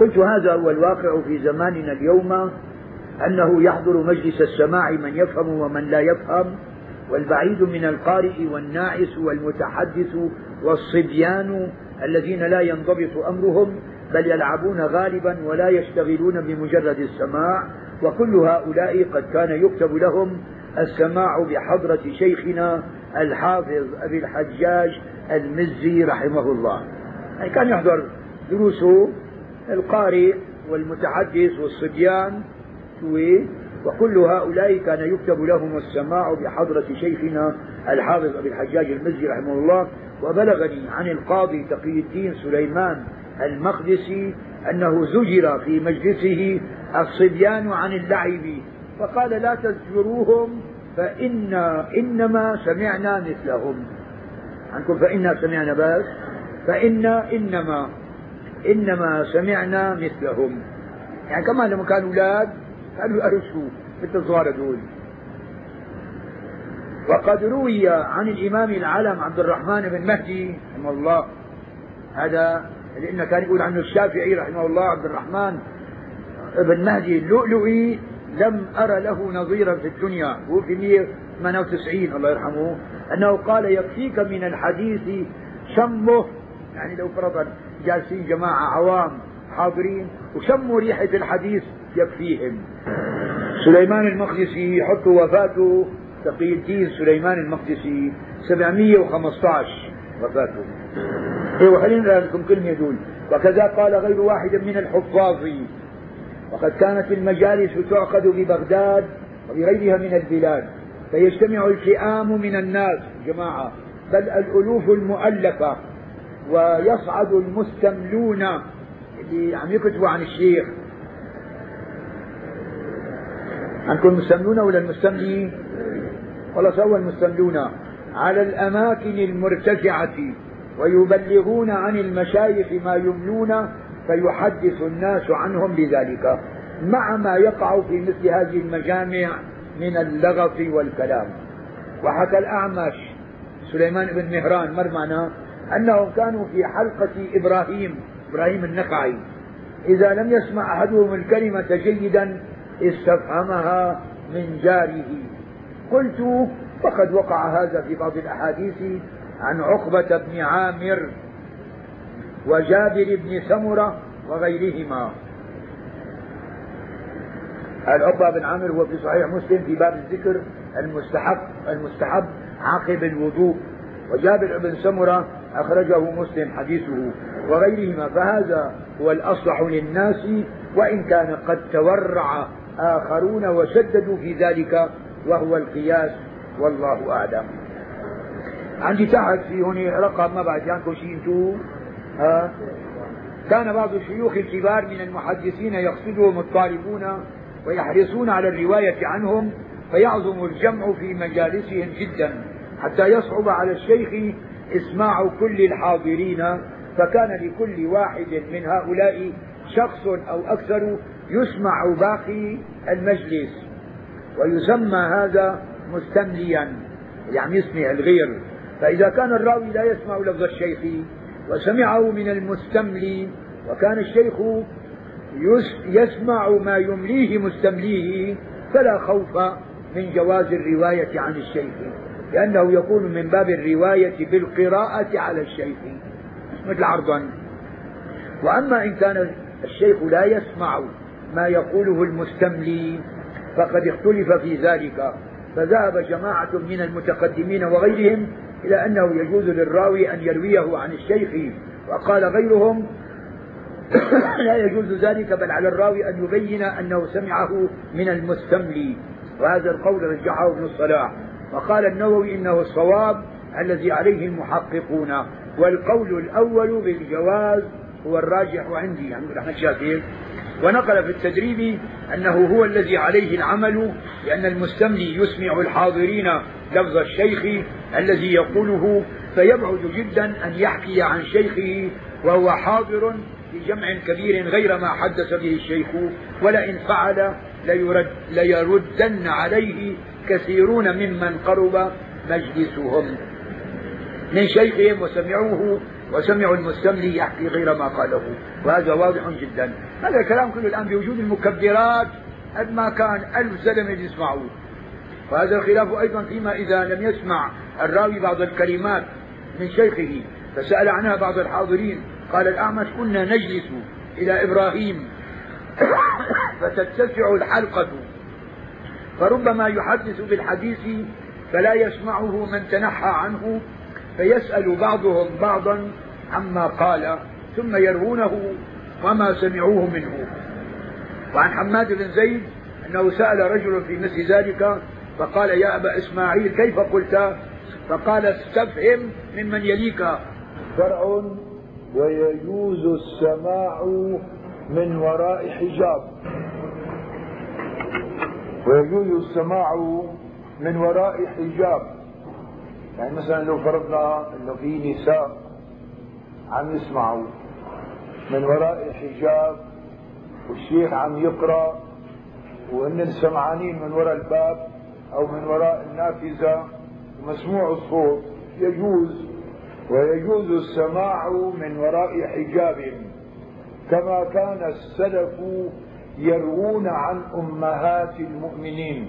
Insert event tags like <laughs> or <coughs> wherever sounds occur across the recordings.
قلت هذا هو الواقع في زماننا اليوم أنه يحضر مجلس السماع من يفهم ومن لا يفهم والبعيد من القارئ والناعس والمتحدث والصبيان الذين لا ينضبط أمرهم بل يلعبون غالبا ولا يشتغلون بمجرد السماع وكل هؤلاء قد كان يكتب لهم السماع بحضرة شيخنا الحافظ أبي الحجاج المزي رحمه الله. يعني كان يحضر دروسه القارئ والمتحدث والصبيان وكل هؤلاء كان يكتب لهم السماع بحضرة شيخنا الحافظ أبي الحجاج المزي رحمه الله وبلغني عن القاضي تقي الدين سليمان المقدسي أنه زجر في مجلسه الصبيان عن اللعب فقال لا تزجروهم فإن إنما سمعنا مثلهم. عنكم فإنا سمعنا بس؟ فإن إنما إنما سمعنا مثلهم. يعني كمان لما كانوا أولاد كانوا يأرسوا مثل الصغار دول وقد روي عن الإمام العلم عبد الرحمن بن مهدي رحمه الله. هذا لأنه كان يقول عنه الشافعي رحمه الله عبد الرحمن بن مهدي اللؤلؤي لم أرى له نظيرا في الدنيا. هو في 198 الله يرحمه. أنه قال يكفيك من الحديث شمه. يعني لو فرضا جالسين جماعة عوام حاضرين وشموا ريحة الحديث يكفيهم. سليمان المقدسي يحط وفاته تقي الدين سليمان المقدسي 715 وفاته. إيه وخلينا لكم كلمة يقول وكذا قال غير واحد من الحفاظ. وقد كانت المجالس تعقد ببغداد وبغيرها من البلاد فيجتمع الفئام من الناس جماعة. بل الألوف المؤلفة ويصعد المستملون اللي عم يكتبوا عن الشيخ. عندكم المستملون ولا المستملي والله سوى المستملون على الأماكن المرتفعة ويبلغون عن المشايخ ما يملون فيحدث الناس عنهم بذلك مع ما يقع في مثل هذه المجامع من اللغط والكلام. وحكى الأعمش سليمان بن مهران مر معنا؟ أنهم كانوا في حلقة إبراهيم إبراهيم النخعي. إذا لم يسمع أحدهم الكلمة جيدا استفهمها من جاره. قلت فقد وقع هذا في بعض الأحاديث عن عقبة بن عامر وجابر بن سمرة وغيرهما. العقبة بن عامر هو في صحيح مسلم في باب الذكر المستحب المستحب عقب الوضوء. وجابر بن سمرة أخرجه مسلم حديثه وغيرهما فهذا هو الأصلح للناس وإن كان قد تورع آخرون وشددوا في ذلك وهو القياس والله أعلم. عندي تحت في هنا رقم ما بعد عنكم شيء أنتم ها؟ كان بعض الشيوخ الكبار من المحدثين يقصدهم الطالبون ويحرصون على الرواية عنهم فيعظم الجمع في مجالسهم جدا حتى يصعب على الشيخ إسماع كل الحاضرين فكان لكل واحد من هؤلاء شخص أو أكثر يسمع باقي المجلس. ويسمى هذا مستمليا يعني يسمع الغير. فإذا كان الراوي لا يسمع لفظ الشيخ وسمعه من المستملي وكان الشيخ يسمع ما يمليه مستمليه فلا خوف من جواز الرواية عن الشيخ. لأنه يكون من باب الرواية بالقراءة على الشيخ. مثل عرضا. وأما إن كان الشيخ لا يسمع ما يقوله المستملي فقد اختلف في ذلك. فذهب جماعة من المتقدمين وغيرهم إلى أنه يجوز للراوي أن يرويه عن الشيخ وقال غيرهم <coughs> لا يجوز ذلك بل على الراوي أن يبين أنه سمعه من المستملي. وهذا القول رجحه ابن الصلاح. وقال النووي إنه الصواب الذي عليه المحققون والقول الأول بالجواز هو الراجح عندي عند يعني ونقل في التدريب أنه هو الذي عليه العمل لأن المستملي يسمع الحاضرين لفظ الشيخ الذي يقوله فيبعد جدا أن يحكي عن شيخه وهو حاضر في جمع كبير غير ما حدث به الشيخ ولئن فعل ليرد ليردن عليه كثيرون ممن قرب مجلسهم. من شيخهم وسمعوه وسمعوا المستملي يحكي غير ما قاله. وهذا واضح جدا. هذا الكلام كله الآن بوجود المكبرات قد ما كان ألف زلمة يسمعوه. وهذا الخلاف أيضا فيما إذا لم يسمع الراوي بعض الكلمات من شيخه. فسأل عنها بعض الحاضرين. قال الأعمش كنا نجلس إلى إبراهيم. <coughs> فتتسع الحلقة. فربما يحدث بالحديث فلا يسمعه من تنحى عنه فيسأل بعضهم بعضا عما قال ثم يروونه وما سمعوه منه. وعن حماد بن زيد أنه سأل رجل في مثل ذلك فقال يا أبا إسماعيل كيف قلت؟ فقال استفهم ممن يليك. فرع ويجوز السماع من وراء حجاب. ويجوز السماع من وراء حجاب. يعني مثلا لو فرضنا إنه في نساء عم يسمعوا من وراء حجاب والشيخ عم يقرأ وهن سمعانين من وراء الباب أو من وراء النافذة مسموع الصوت يجوز ويجوز السماع من وراء حجاب كما كان السلف يروون عن أمهات المؤمنين.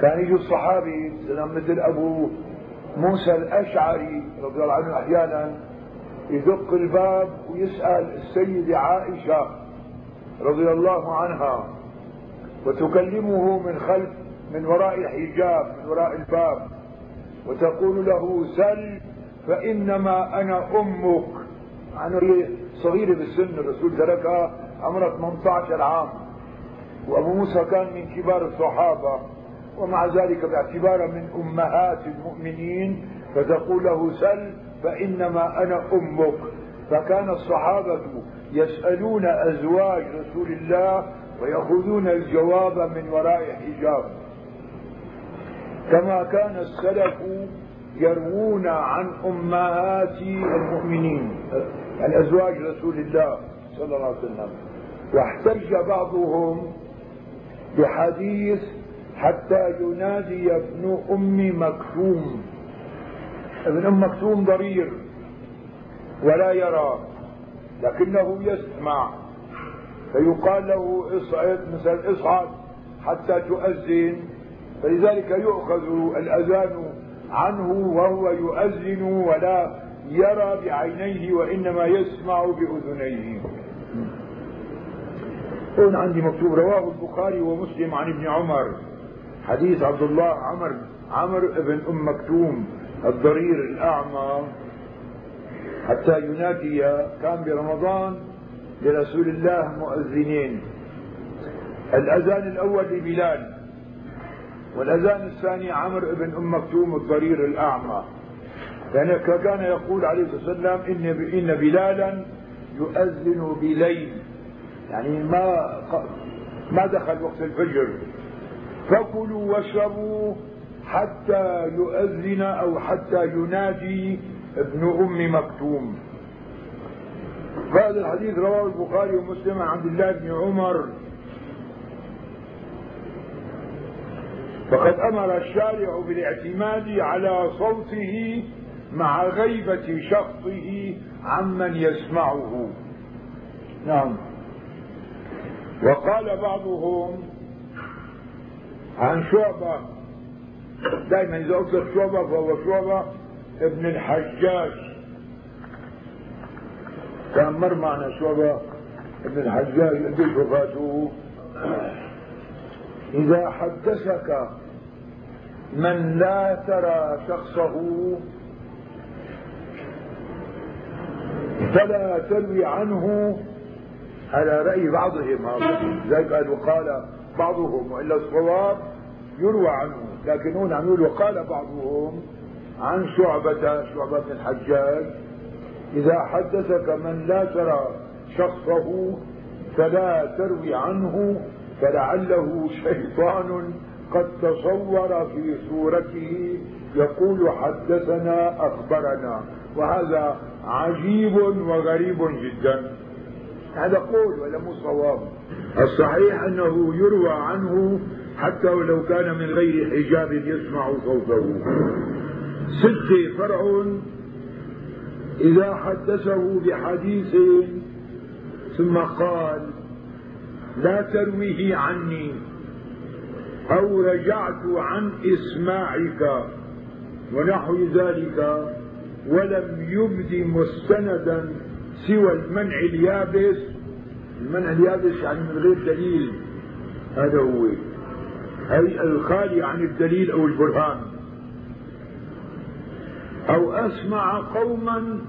كان يجوا الصحابي مثل أبو موسى الأشعري رضي الله عنه أحيانا يدق الباب ويسأل السيدة عائشة رضي الله عنها وتكلمه من خلف من وراء حجاب من وراء الباب وتقول له سل فإنما أنا أمك. يعني صغيرة بالسن الرسول تركها عمرها 18 عام. وأبو موسى كان من كبار الصحابة. ومع ذلك باعتبارها من أمهات المؤمنين فتقول له سل فإنما أنا أمك. فكان الصحابة يسألون أزواج رسول الله ويأخذون الجواب من وراء حجاب. كما كان السلف يروون عن أمهات المؤمنين يعني ازواج رسول الله صلى الله عليه وسلم. واحتج بعضهم بحديث حتى ينادي ابن أم مكتوم. ابن أم مكتوم ضرير ولا يرى لكنه يسمع. فيقال له اصعد مثل اصعد حتى تؤذن. فلذلك يؤخذ الأذان عنه وهو يؤذن ولا يرى بعينيه وإنما يسمع بأذنيه. هنا عندي مكتوب رواه البخاري ومسلم عن ابن عمر. حديث عبد الله عمر عمر ابن أم مكتوم الضرير الأعمى. حتى ينادي كان برمضان لرسول الله مؤذنين. الأذان الأول لبلال والأذان الثاني عمرو بن أم مكتوم الضرير الأعمى. يعني كان يقول عليه الصلاة والسلام ان إن بلالا يؤذن بليل. يعني ما ما دخل وقت الفجر. فكلوا واشربوا حتى يؤذن أو حتى ينادي ابن أم مكتوم. هذا الحديث رواه البخاري ومسلم عن عبد الله بن عمر. فقد أمر الشارع بالاعتماد على صوته مع غيبة شخصه عمن يسمعه. نعم. وقال بعضهم عن شعبة. دائما إذا أطلق شعبة فهو شعبة ابن الحجاج. كان مر معنا شعبة ابن الحجاج قديش وفاته. إذا حدثك من لا ترى شخصه فلا تروي عنه على رأي بعضهم. ذلك قال وقال بعضهم وإلا الصواب يروى عنه. لكن هنا عم وقال بعضهم عن شعبة شعبة الحجاج إذا حدثك من لا ترى شخصه فلا تروي عنه فلعله شيطان قد تصور في صورته يقول حدثنا أخبرنا. وهذا عجيب وغريب جدا. هذا قول ولا مو صواب؟ الصحيح أنه يروى عنه حتى ولو كان من غير حجاب يسمع صوته. ستة فرع إذا حدثه بحديث ثم قال لا ترويه عني أو رجعت عن إسماعك ونحو ذلك ولم يبد مستندا سوى المنع اليابس المنع اليابس يعني من غير دليل. هذا هو. أي الخالي عن الدليل أو البرهان. أو أسمع قوما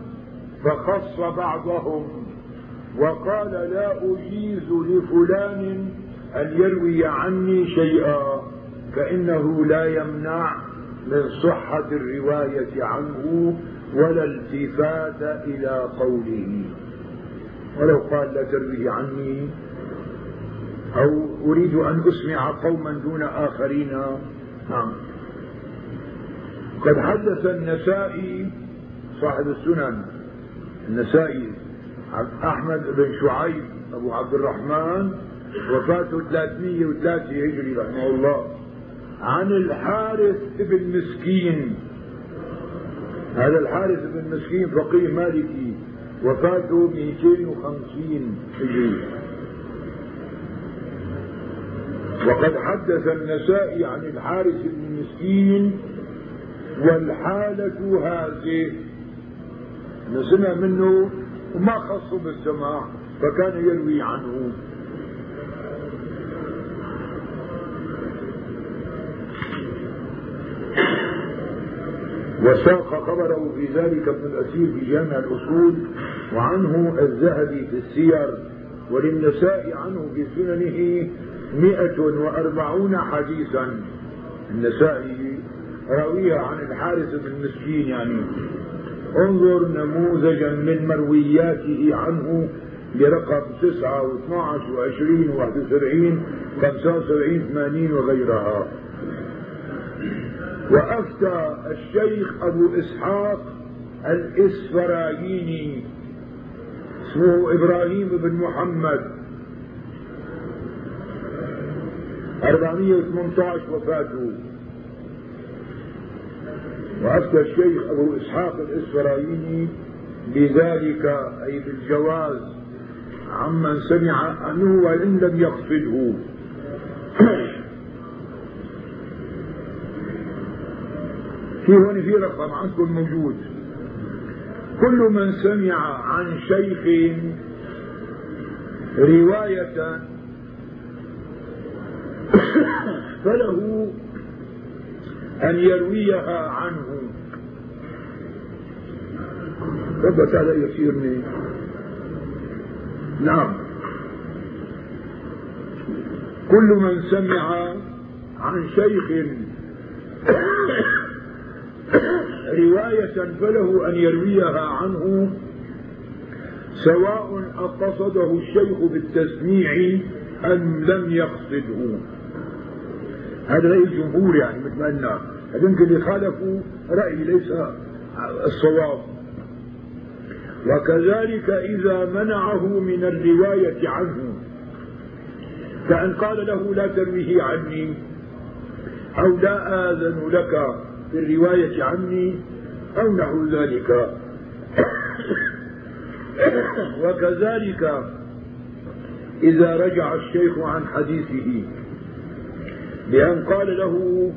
فخص بعضهم وقال لا أجيز لفلان أن يروي عني شيئا فإنه لا يمنع من صحة الرواية عنه ولا التفات إلى قوله. ولو قال لا ترويه عني. أو أريد أن أسمع قوما دون آخرين. نعم. قد حدث النسائي صاحب السنن. النسائي أحمد بن شعيب أبو عبد الرحمن وفاته 303 هجري رحمه الله. عن الحارث بن مسكين. هذا الحارث بن مسكين فقيه مالكي وفاته 250 هجري. وقد حدث النسائي عن الحارث بن مسكين والحالة هذه. سمع منه وما خصه بالسماع فكان يروي عنه. وساق خبره في ذلك ابن الأسير في جامع الأصول وعنه الذهبي في السير وللنساء عنه في سننه مئة وأربعون حديثا. النسائي راويها عن الحارث بن مسكين يعني. انظر نموذجا من مروياته عنه برقم تسعة واثنى عشر وعشرين وواحد وسبعين خمسة وسبعين ثمانين وغيرها. وأفتى الشيخ أبو إسحاق الإسفرايني اسمه إبراهيم بن محمد. 418 وفاته. وأفتى الشيخ أبو إسحاق الإسفرايني بذلك أي بالجواز عمن سمع عنه وإن لم يقصده. في هون في رقم عندكم موجود. كل من سمع عن شيخ رواية <coughs> فله أن يرويها عنه. ثبت هذا يسيرني. نعم. كل من سمع عن شيخ رواية فله أن يرويها عنه سواء أقصده الشيخ بالتسميع أم لم يقصده. هذا رأي الجمهور يعني مثل ما قلنا يمكن اللي رأي ليس الصواب. وكذلك إذا منعه من الرواية عنه كأن قال له لا ترويه عني أو لا آذن لك. في الرواية عني أو نحو ذلك. وكذلك إذا رجع الشيخ عن حديثه بأن قال له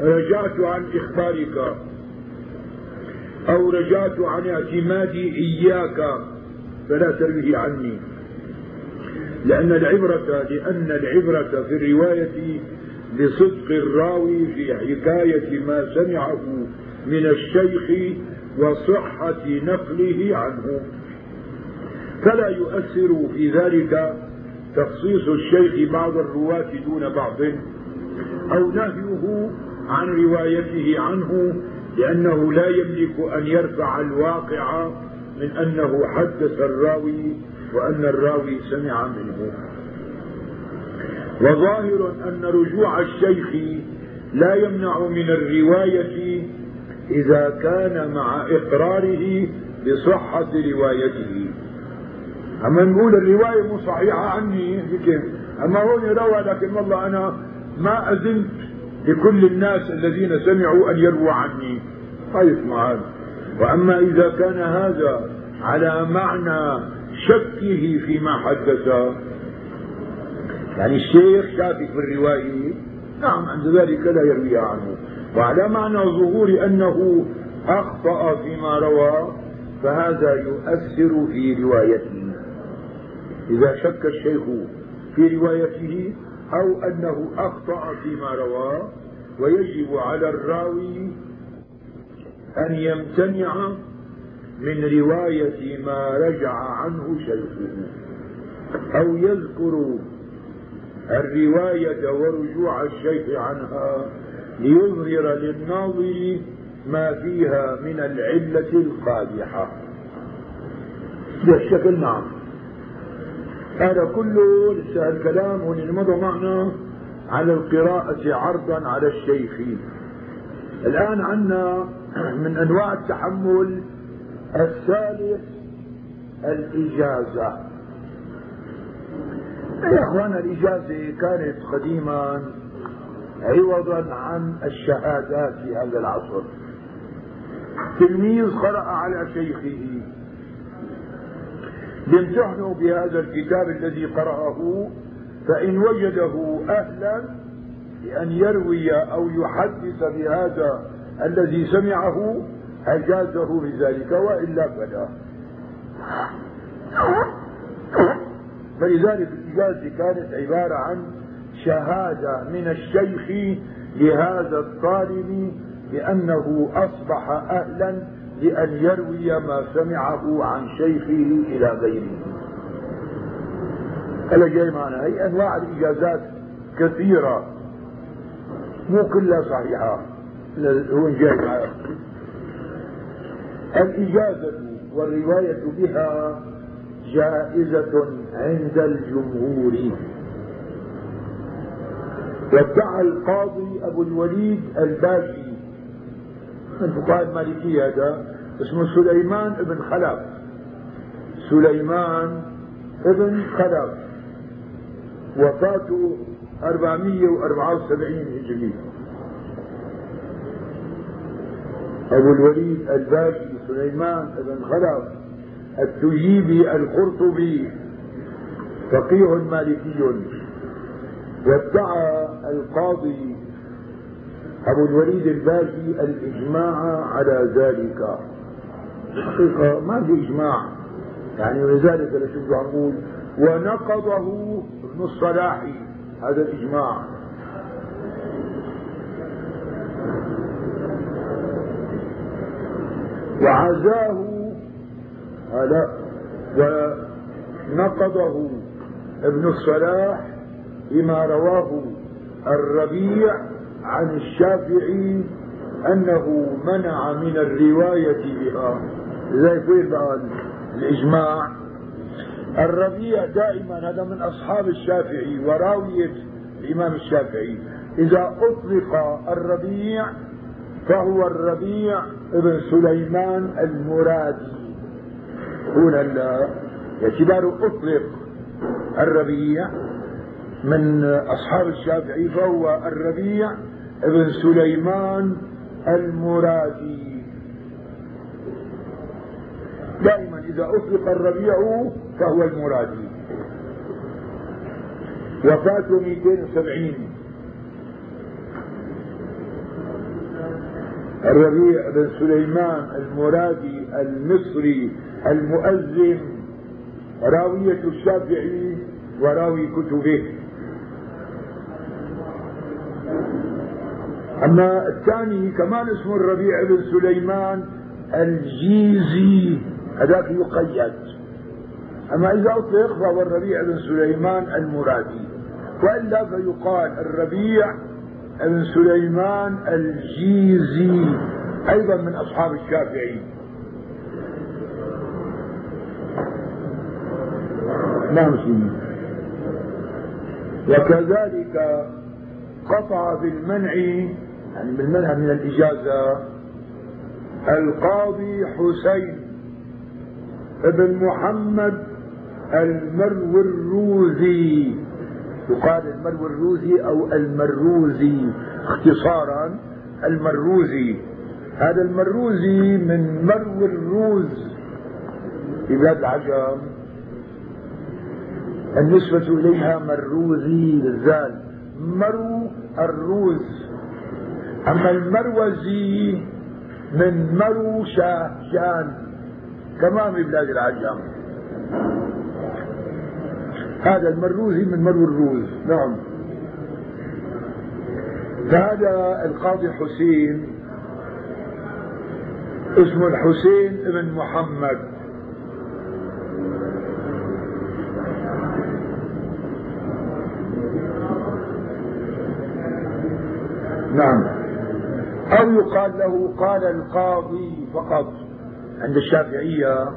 رجعت عن إخبارك أو رجعت عن اعتمادي إياك فلا ترويه عني. لأن العبرة لأن العبرة في الرواية بصدق الراوي في حكاية ما سمعه من الشيخ وصحة نقله عنه. فلا يؤثر في ذلك تخصيص الشيخ بعض الرواة دون بعض أو نهيه عن روايته عنه لأنه لا يملك أن يرفع الواقع من أنه حدث الراوي وأن الراوي سمع منه. وظاهر أن رجوع الشيخ لا يمنع من الرواية إذا كان مع إقراره بصحة روايته. أما نقول الرواية مو صحيحة عني أما هون روى لكن والله أنا ما أذنت لكل الناس الذين سمعوا أن يرووا عني. يسمع هذا وأما إذا كان هذا على معنى شكه فيما حدث يعني الشيخ شاكك في الرواية نعم عند ذلك لا يروي عنه. وعلى معنى ظهور أنه أخطأ فيما روى فهذا يؤثر في روايته. إذا شك الشيخ في روايته أو أنه أخطأ فيما روى ويجب على الراوي أن يمتنع من رواية ما رجع عنه شيخه أو يذكر الرواية ورجوع الشيخ عنها ليظهر للناظر ما فيها من العلة القادحة بالشكل نعم. هذا كله لسه الكلام مضى معنا على القراءة عرضا على الشيخ. الآن عندنا من أنواع التحمل الثالث الإجازة. يا أخوان الإجازة كانت قديما عوضا عن الشهادات في هذا العصر. تلميذ قرأ على شيخه. يمتحن بهذا الكتاب الذي قرأه فإن وجده أهلا لأن يروي أو يحدث بهذا الذي سمعه أجازه بذلك وإلا فلا فلذلك الإجازة كانت عبارة عن شهادة من الشيخ لهذا الطالب بأنه أصبح أهلا لأن يروي ما سمعه عن شيخه إلى غيره. هذا جاي معنا. هي أنواع الإجازات كثيرة. مو كلها صحيحة. هو جاي معنا. الإجازة والرواية بها جائزة عند الجمهور. وادعى القاضي أبو الوليد الباشي من فقهاء المالكية هذا اسمه سليمان بن خلف سليمان ابن خلف وفاته 474 هجري. أبو الوليد الباشي سليمان بن خلف التجيبي القرطبي فقيه مالكي. وادعى القاضي أبو الوليد الباجي الإجماع على ذلك. حقيقة ما في إجماع يعني ولذلك لشوف عم نقول ونقضه ابن الصلاح هذا الإجماع. وعزاه هذا ونقضه ابن الصلاح بما رواه الربيع عن الشافعي أنه منع من الرواية بها. زي فين بقى الإجماع الربيع دائما هذا من أصحاب الشافعي وراوية الإمام الشافعي. إذا أطلق الربيع فهو الربيع ابن سليمان المرادي. هنا باعتباره أطلق الربيع من أصحاب الشافعي فهو الربيع ابن سليمان المرادي. دائما إذا أطلق الربيع فهو المرادي. وفاته 270 الربيع بن سليمان المرادي المصري المؤذن راوية الشافعي وراوي كتبه. أما الثاني كمان اسمه الربيع بن سليمان الجيزي هذاك يقيد. أما إذا أطلق فهو الربيع بن سليمان المرادي. وإلا فيقال الربيع بن سليمان الجيزي أيضا من أصحاب الشافعي. نعم سيدي وكذلك قطع بالمنع يعني بالمنع من الإجازة القاضي حسين ابن محمد المروروزي يقال المروروزي أو المروزي اختصارا المروزي. هذا المروزي من مرو الروز. في بلاد العجم. النسبة إليها مروزي بالذال مرو الروز. أما المروزي من مرو شاهجان. كمان ببلاد العجم. هذا المروزي من مرو الروز. نعم. فهذا القاضي حسين. اسمه الحسين بن محمد. نعم. أو يقال له قال القاضي فقط. عند الشافعية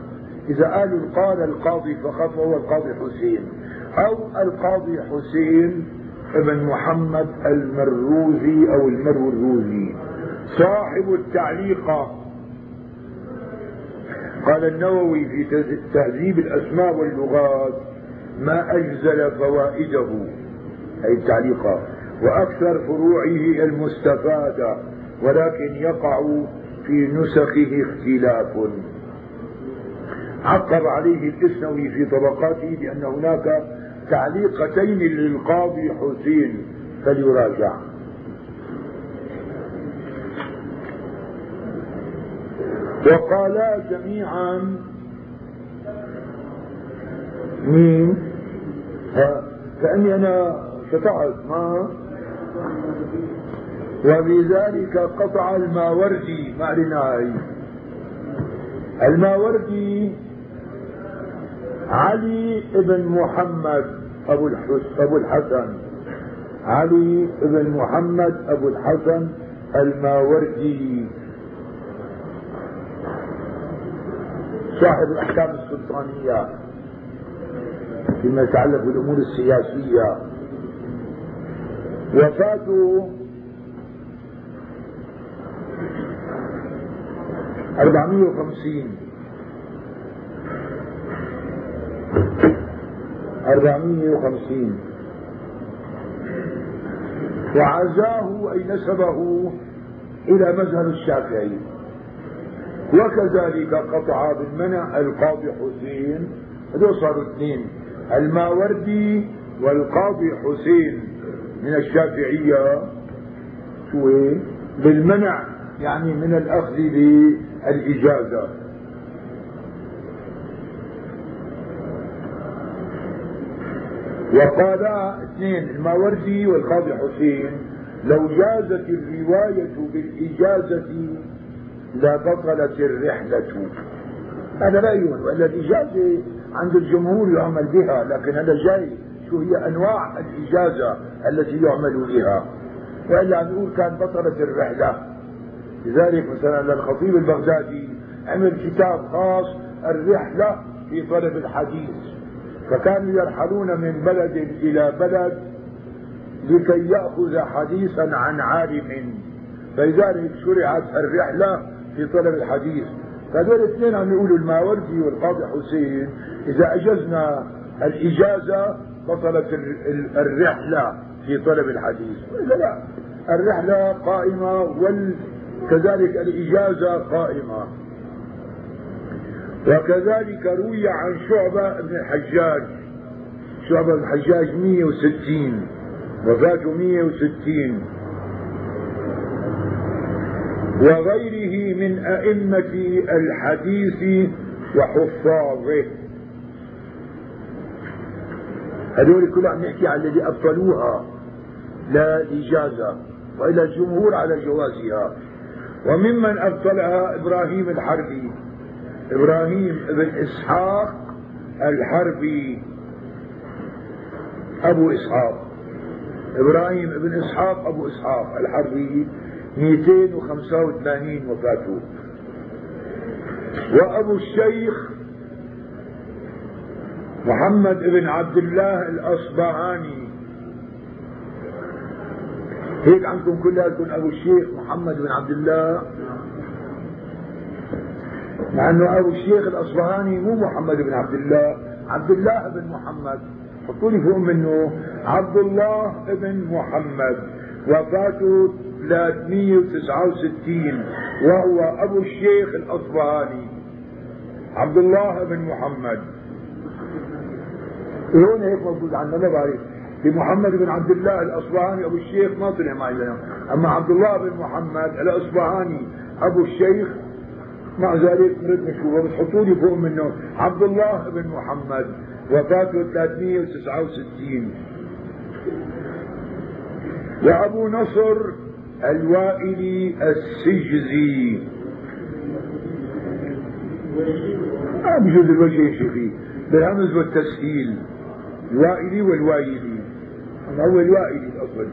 إذا قالوا قال القاضي فقط فهو القاضي حسين. أو القاضي حسين ابن محمد المروزي أو المروزي صاحب التعليقة قال النووي في تهذيب الأسماء واللغات ما أجزل فوائده. أي التعليقة وأكثر فروعه المستفادة ولكن يقع في نسخه اختلاف. عقب عليه الاسنوي في طبقاته بأن هناك تعليقتين للقاضي حسين فليراجع. وقالا جميعا مين؟ كأني أنا شطعت ما؟ وبذلك قطع الماوردي ما لناي الماوردي علي بن محمد أبو, أبو الحسن. علي بن محمد أبو الحسن الماوردي. صاحب الأحكام السلطانية فيما يتعلق بالأمور السياسية. وفاته 450 450 وعزاه أي نسبه إلى مذهب الشافعي. وكذلك قطع بالمنع القاضي حسين. هذول صاروا اثنين. الماوردي والقاضي حسين. من الشافعية شو بالمنع يعني من الأخذ بالإجازة. وقالا اثنين الماوردي والقاضي حسين لو جازت الرواية بالإجازة لبطلت الرحلة. هذا رأيهم وإلا الإجازة عند الجمهور يعمل بها لكن هذا جاي. شو هي أنواع الإجازة التي يعمل بها. وإلا نقول كان بطلت الرحلة. لذلك مثلا للخطيب البغدادي عمل كتاب خاص الرحلة في طلب الحديث. فكانوا يرحلون من بلد إلى بلد لكي يأخذ حديثا عن عالم. فلذلك شرعت الرحلة في طلب الحديث. فهذول الاثنين عم يقولوا الماوردي والقاضي حسين إذا أجزنا الإجازة بطلت الرحلة في طلب الحديث. وإذا لا الرحلة قائمة وكذلك الإجازة قائمة. وكذلك روي عن شعبة بن الحجاج. شعبة بن الحجاج 160 وفاته 160 وغيره من أئمة الحديث وحفاظه. هذول كلهم نحكي عن الذي أبطلوها. لا إجازة وإلى الجمهور على جوازها. وممن أبطلها إبراهيم الحربي. إبراهيم بن إسحاق الحربي. أبو إسحاق. إبراهيم بن إسحاق أبو إسحاق الحربي. 285 وفاته. وأبو الشيخ محمد بن عبد الله الأصبهاني. هيك عندكم كلكم أبو الشيخ محمد بن عبد الله. مع إنه أبو الشيخ الأصبهاني مو محمد بن عبد الله عبد الله بن محمد. حطوا لي فوق منه عبد الله بن محمد. وفاته 369 وهو أبو الشيخ الأصبهاني. عبد الله بن محمد. هون هيك موجود عندنا ما بعرف بمحمد بن عبد الله الأصبهاني أبو الشيخ ما طلع معي أما عبد الله بن محمد الأصبهاني أبو الشيخ مع ذلك نريد نشوفه بتحطوا لي فوق منه. عبد الله بن محمد وفاته 369 وأبو نصر الوائلي السجزي. بجوز الوجه شيخي. بالهمز والتسهيل. الوائلي والوايلي هو الوائلي الاصل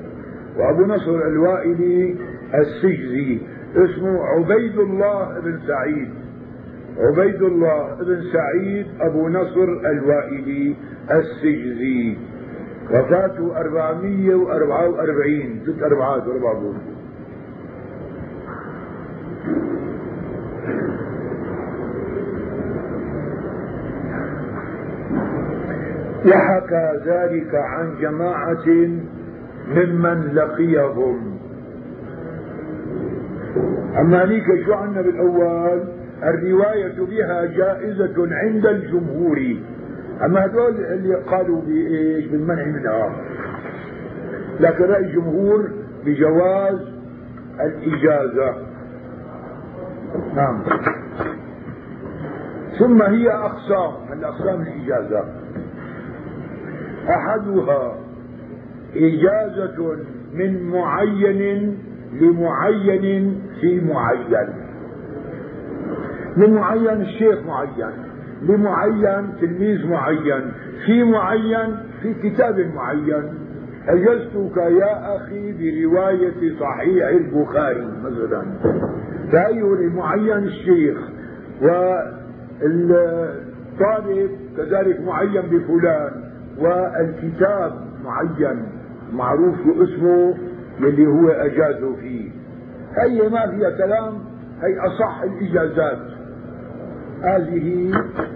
وأبو نصر الوائلي السجزي. اسمه عبيد الله بن سعيد. عبيد الله بن سعيد أبو نصر الوائلي السجزي. وفاته 444 ست اربعات أربع وحكى ذلك عن جماعة ممن لقيهم. أما ليك شو عنا بالأول؟ الرواية بها جائزة عند الجمهور. أما هذول اللي قالوا بإيش؟ بالمنع منها. لكن رأي الجمهور بجواز الإجازة. نعم. ثم هي أقسام. من أقسام الإجازة؟ أحدها إجازة من معين لمعين في معين. من معين الشيخ معين لمعين تلميذ معين في معين في كتاب معين. أجزتك يا أخي برواية صحيح البخاري مثلا. فأيه المعين الشيخ والطالب كذلك معين بفلان. والكتاب معين معروف اسمه يلي هو أجازه فيه. هي ما فيها كلام هي أصح الإجازات. هذه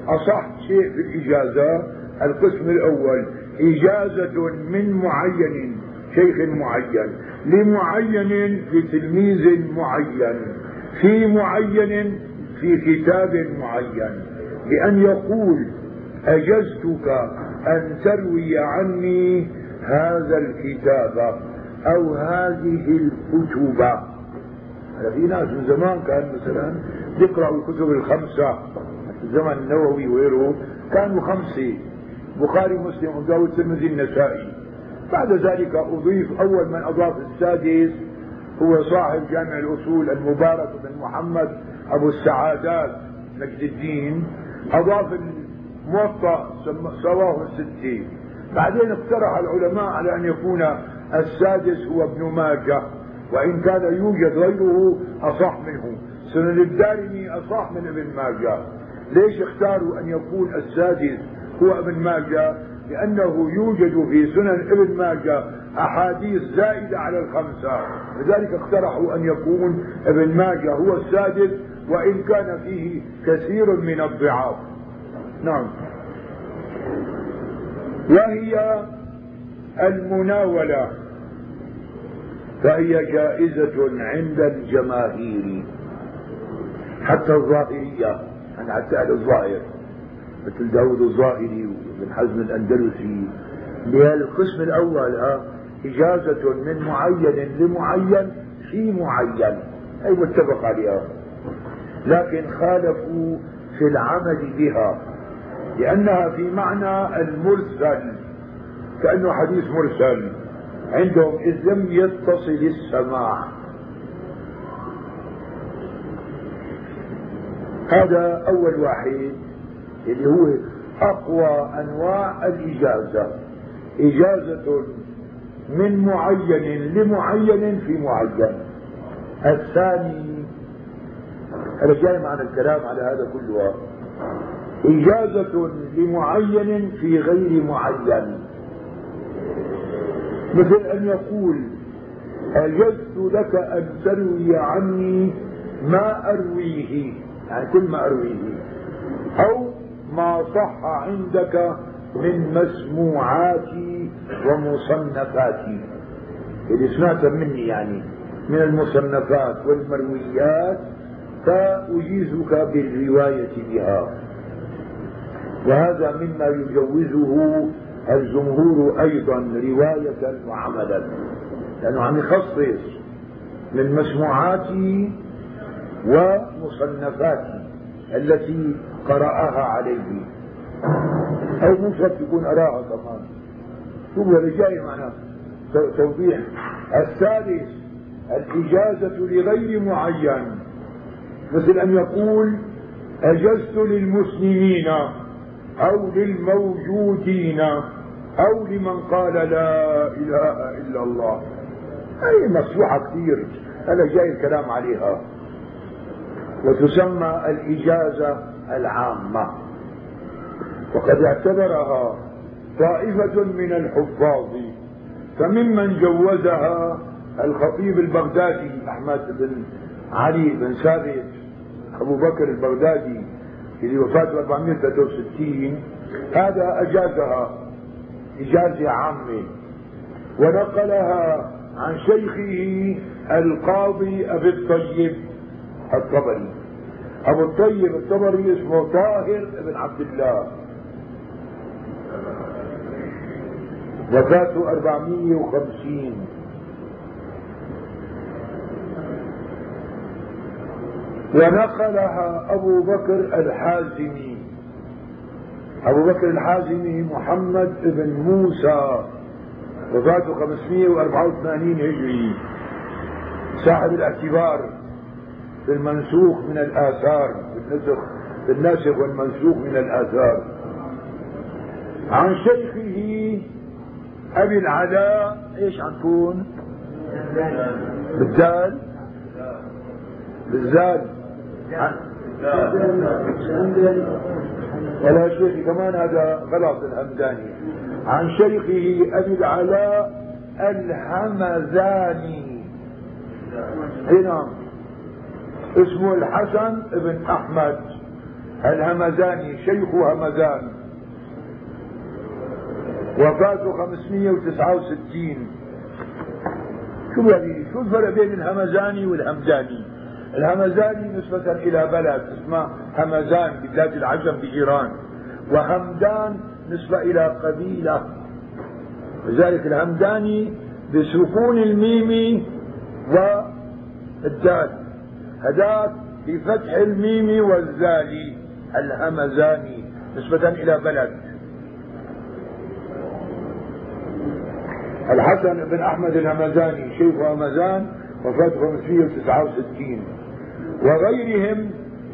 أصح شيء في الإجازة القسم الأول إجازة من معين شيخ معين لمعين لتلميذ معين في معين في كتاب معين. بأن يقول أجزتك أن تروي عني هذا الكتاب أو هذه الكتب. هذا في ناس من زمان كان مثلا يقرأوا الكتب الخمسة. الزمن النووي وغيره كانوا خمسة. بخاري مسلم ابو داود الترمذي النسائي. بعد ذلك أضيف أول من أضاف السادس هو صاحب جامع الأصول المبارك بن محمد أبو السعادات مجد الدين. أضاف موطأ سواه الستين. بعدين اقترح العلماء على أن يكون السادس هو ابن ماجه وإن كان يوجد غيره أصح منه. سنن الدارمي أصح من ابن ماجه. ليش اختاروا أن يكون السادس هو ابن ماجه؟ لأنه يوجد في سنن ابن ماجه أحاديث زائدة على الخمسة. لذلك اقترحوا أن يكون ابن ماجه هو السادس وإن كان فيه كثير من الضعاف. نعم. وهي المناولة. فهي جائزة عند الجماهير. حتى الظاهرية. يعني حتى أهل الظاهر. مثل داود الظاهري وابن حزم الأندلسي. القسم الأول ها إجازة من معين لمعين في معين. أي متفق عليها. لكن خالفوا في العمل بها. لأنها في معنى المرسل كأنه حديث مرسل. عندهم إذ لم يتصل السماع. هذا أول واحد اللي هو أقوى أنواع الإجازة. إجازة من معين لمعين في معين. الثاني هذا جاي معنا الكلام على هذا كله. إجازة لمعين في غير معين. مثل أن يقول أجزت لك أن تروي عني ما أرويه يعني كل ما أرويه أو ما صح عندك من مسموعاتي ومصنفاتي. اللي سمعتها مني يعني من المصنفات والمرويات فأجيزك بالرواية بها. وهذا مما يجوزه الجمهور أيضا رواية وعملا. لأنه عم يخصص من مسموعاتي ومصنفاتي التي قرأها عليه. أو مفرد يكون أراها كمان. شوف هذا معناه توضيح. الثالث الإجازة لغير معين. مثل أن يقول أجزت للمسلمين. أو للموجودين أو لمن قال لا إله إلا الله. هي مصلحة كثير. هذا جاي الكلام عليها. وتسمى الإجازة العامة. وقد اعتبرها طائفة من الحفاظ. فممن جوزها الخطيب البغدادي أحمد بن علي بن ثابت أبو بكر البغدادي. في وفاته 463 هذا أجازها إجازة عامة ونقلها عن شيخه القاضي أبي الطيب الطبري. أبو الطيب الطبري اسمه طاهر بن عبد الله. وفاته 450 ونقلها أبو بكر الحازمي. أبو بكر الحازمي محمد بن موسى وفاته 584 هجري. صاحب الاعتبار في المنسوخ من الآثار في النسخ في الناسخ والمنسوخ من الآثار. عن شيخه أبي العلاء إيش عتكون بالدال. بالزاد ولا شيخ كمان هذا غلط الهمداني. عن شيخه أبي العلاء الهمذاني هنا اسمه الحسن بن أحمد. الهمذاني شيخ همذان وفاته 569 شو يعني؟ شو الفرق بين الهمزاني والهمداني؟ الهمزاني نسبة إلى بلد اسمه همزان ببلاد العجم بإيران وهمدان نسبة إلى قبيلة. لذلك الهمداني بسكون الميم والدال هذاك بفتح الميم والزال الهمزاني نسبة إلى بلد. الحسن بن أحمد الهمزاني شيخ همزان وفاته 569 وغيرهم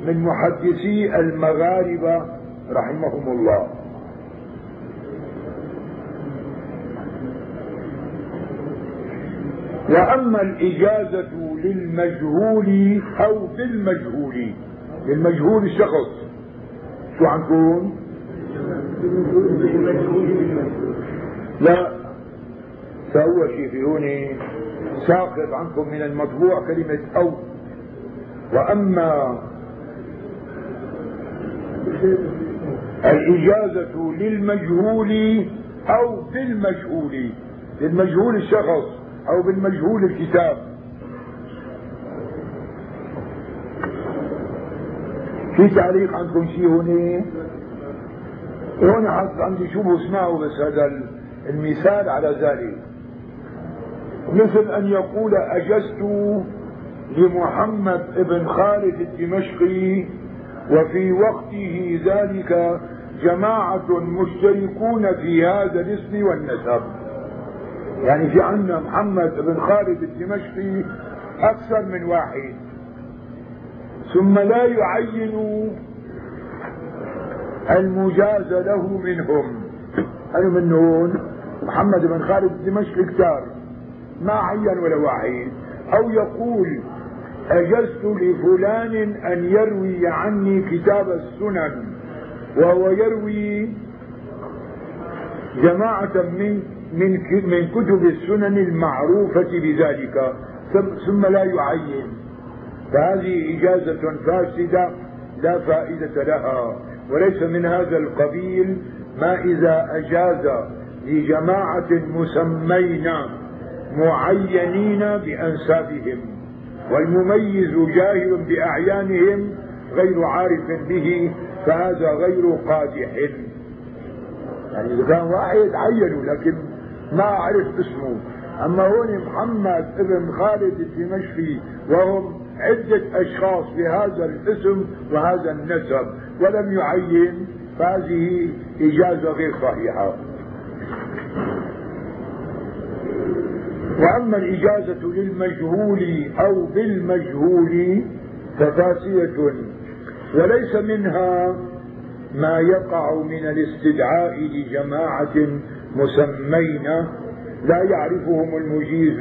من محدثي المغاربة رحمهم الله. وأما الإجازة للمجهول أو بالمجهول للمجهول الشخص شو عنكم لا. فأول شيء في هون ساقط عنكم من المطبوع كلمة أو. وأما الإجازة للمجهول أو بالمجهول للمجهول الشخص أو بالمجهول الكتاب. في تعليق عندكم شيء هنا؟ هون عندي شو اسمعوا بس هذا المثال على ذلك. مثل أن يقول أجزت لمحمد بن خالد الدمشقي وفي وقته ذلك جماعة مشتركون في هذا الاسم والنسب. يعني في عندنا محمد بن خالد الدمشقي أكثر من واحد. ثم لا يعين المجاز له منهم. أنا من هون محمد بن خالد الدمشقي كتار. ما عين ولا واحد. أو يقول أجزت لفلان أن يروي عني كتاب السنن وهو يروي جماعة من من من كتب السنن المعروفة بذلك ثم لا يعين. فهذه إجازة فاسدة لا فائدة لها. وليس من هذا القبيل ما إذا أجاز لجماعة مسمين معينين بأنسابهم. والمميز جاهل بأعيانهم غير عارف به فهذا غير قادح. يعني إذا كان واحد عينوا لكن ما عرف اسمه. أما هون محمد ابن خالد الدمشقي وهم عدة أشخاص بهذا الاسم وهذا النسب ولم يعين فهذه إجازة غير صحيحة. وأما الإجازة للمجهول أو بالمجهول ففاسية وليس منها ما يقع من الاستدعاء لجماعة مسمين لا يعرفهم المجيز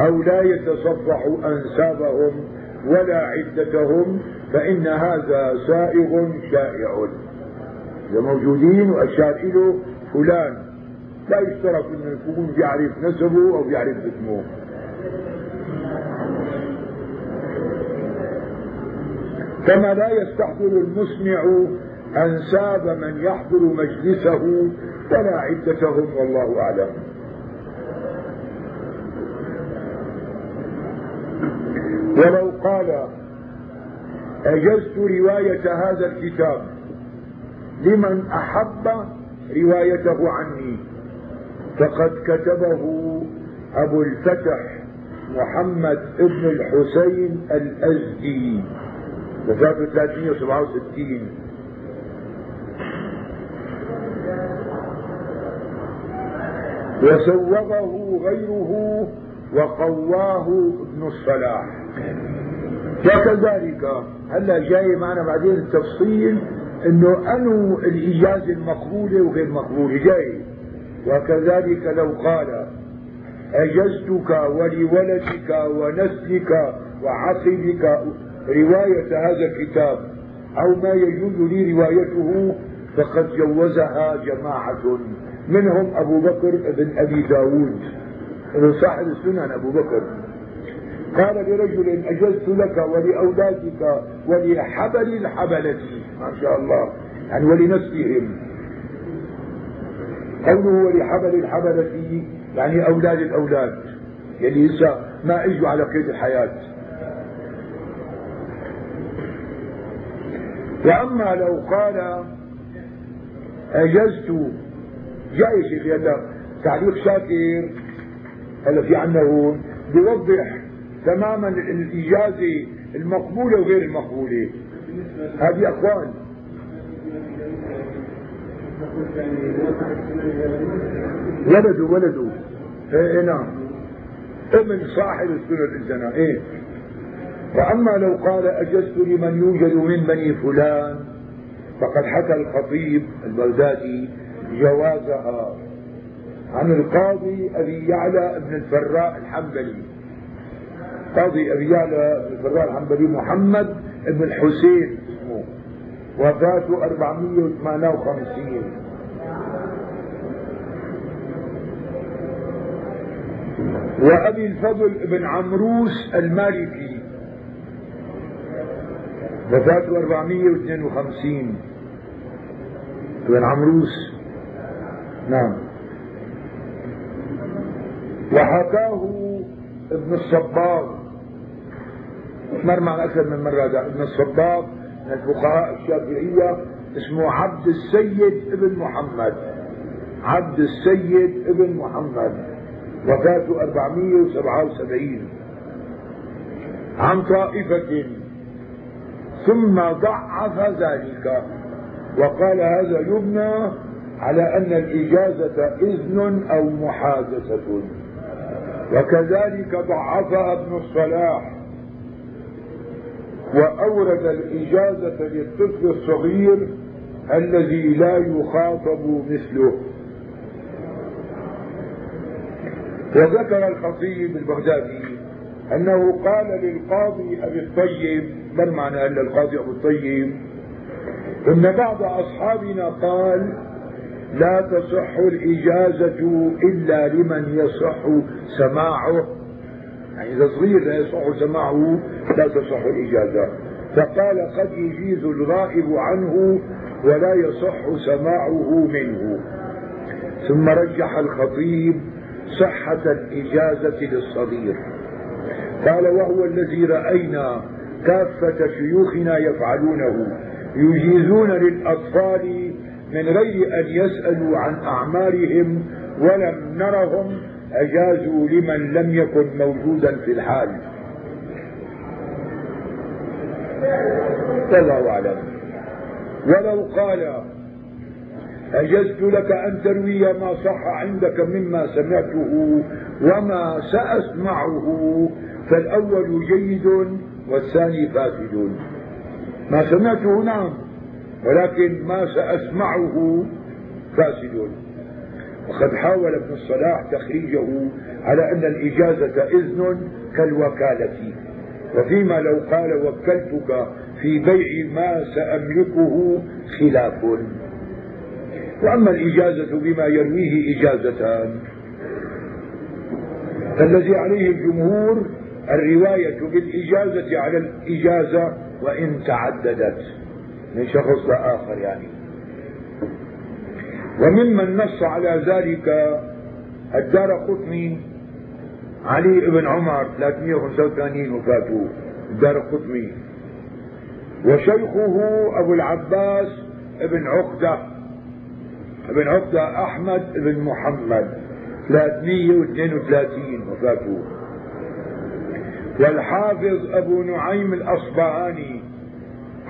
أو لا يتصفح أنسابهم ولا عدتهم فإن هذا سائغ شائع. موجودين وأشار فلان. لا يشترط أنه يكون بيعرف نسبه أو بيعرف اسمه. كما لا يستحضر المسمع أنساب من يحضر مجلسه ولا عدتهم والله أعلم. ولو قال أجزت رواية هذا الكتاب لمن أحب روايته عني. فقد كتبه أبو الفتح محمد ابن الحسين الأزدي وفاته 367 وسوغه غيره وقواه ابن الصلاح. وكذلك هلا جاي معنا بعدين التفصيل إنه أنو الاجازه المقبولة وغير مقبولة. جاي. وكذلك لو قال أجزتك ولولدك ونسلك وعقبك رواية هذا الكتاب أو ما يجوز لي روايته فقد جوزها جماعة. منهم أبو بكر بن أبي داود صاحب السنن أبو بكر. قال لرجل أجزت لك ولأولادك ولحبل الحبلة ما شاء الله يعني ولنسلهم قوله ولحبل الحبلة يعني أولاد الأولاد. يعني لسه ما اجوا على قيد الحياة. وأما لو قال أجزت جاي شيخ هلا تعليق شاكر هلا في عنا هون بيوضح تماما الإجازة المقبولة وغير المقبولة. هذه أقوال ولدوا ولدوا إيه نعم. ابن صاحب السنة الزنا إيه. وأما لو قال أجزت لمن يوجد من بني فلان فقد حكى الخطيب البغدادي جوازها عن القاضي أبي يعلى بن الفراء الحنبلي. قاضي أبي يعلى بن الفراء الحنبلي محمد بن الحسين. وفاته 458 وأبي الفضل بن عمروس المالكي. وفاته 452 بن عمروس. نعم. وحكاه ابن الصباغ. مر معنا أكثر من مرة ابن الصباغ. من الفقهاء الشافعية اسمه عبد السيد ابن محمد. عبد السيد ابن محمد. وفاته 477 عن طائفة. ثم ضعف ذلك. وقال هذا يبنى على أن الإجازة إذن أو محادثة. وكذلك ضعفها ابن الصلاح. وأورد الإجازة للطفل الصغير الذي لا يخاطب مثله. وذكر الخطيب البغدادي أنه قال للقاضي أبي الطيب ما معنى أن القاضي أبو الطيب؟ إن بعض أصحابنا قال لا تصح الإجازة إلا لمن يصح سماعه يعني إذا صغير لا يصح سماعه لا تصح الإجازة. فقال قد يجيز الغائب عنه ولا يصح سماعه منه. ثم رجح الخطيب صحة الإجازة للصغير. قال وهو الذي رأينا كافة شيوخنا يفعلونه يجيزون للأطفال من غير أن يسألوا عن أعمارهم ولم نرهم أجازوا لمن لم يكن موجودا في الحال. والله أعلم. ولو قال أجزت لك أن تروي ما صح عندك مما سمعته وما سأسمعه فالأول جيد والثاني فاسد. ما سمعته نعم ولكن ما سأسمعه فاسد. وقد حاول ابن الصلاح تخريجه على أن الإجازة إذن كالوكالة. وفيما لو قال وكلتك في بيع ما سأملكه خلاف. وأما الإجازة بما يرويه إجازتان فالذي عليه الجمهور الرواية بالإجازة على الإجازة وإن تعددت. من شخص لآخر يعني. وممن نص على ذلك الدار قطني علي بن عمر 385 وفاته. الدار قطني. وشيخه أبو العباس ابن عقدة ابن عقدة أحمد بن محمد 332 وفاته. والحافظ أبو نعيم الأصبهاني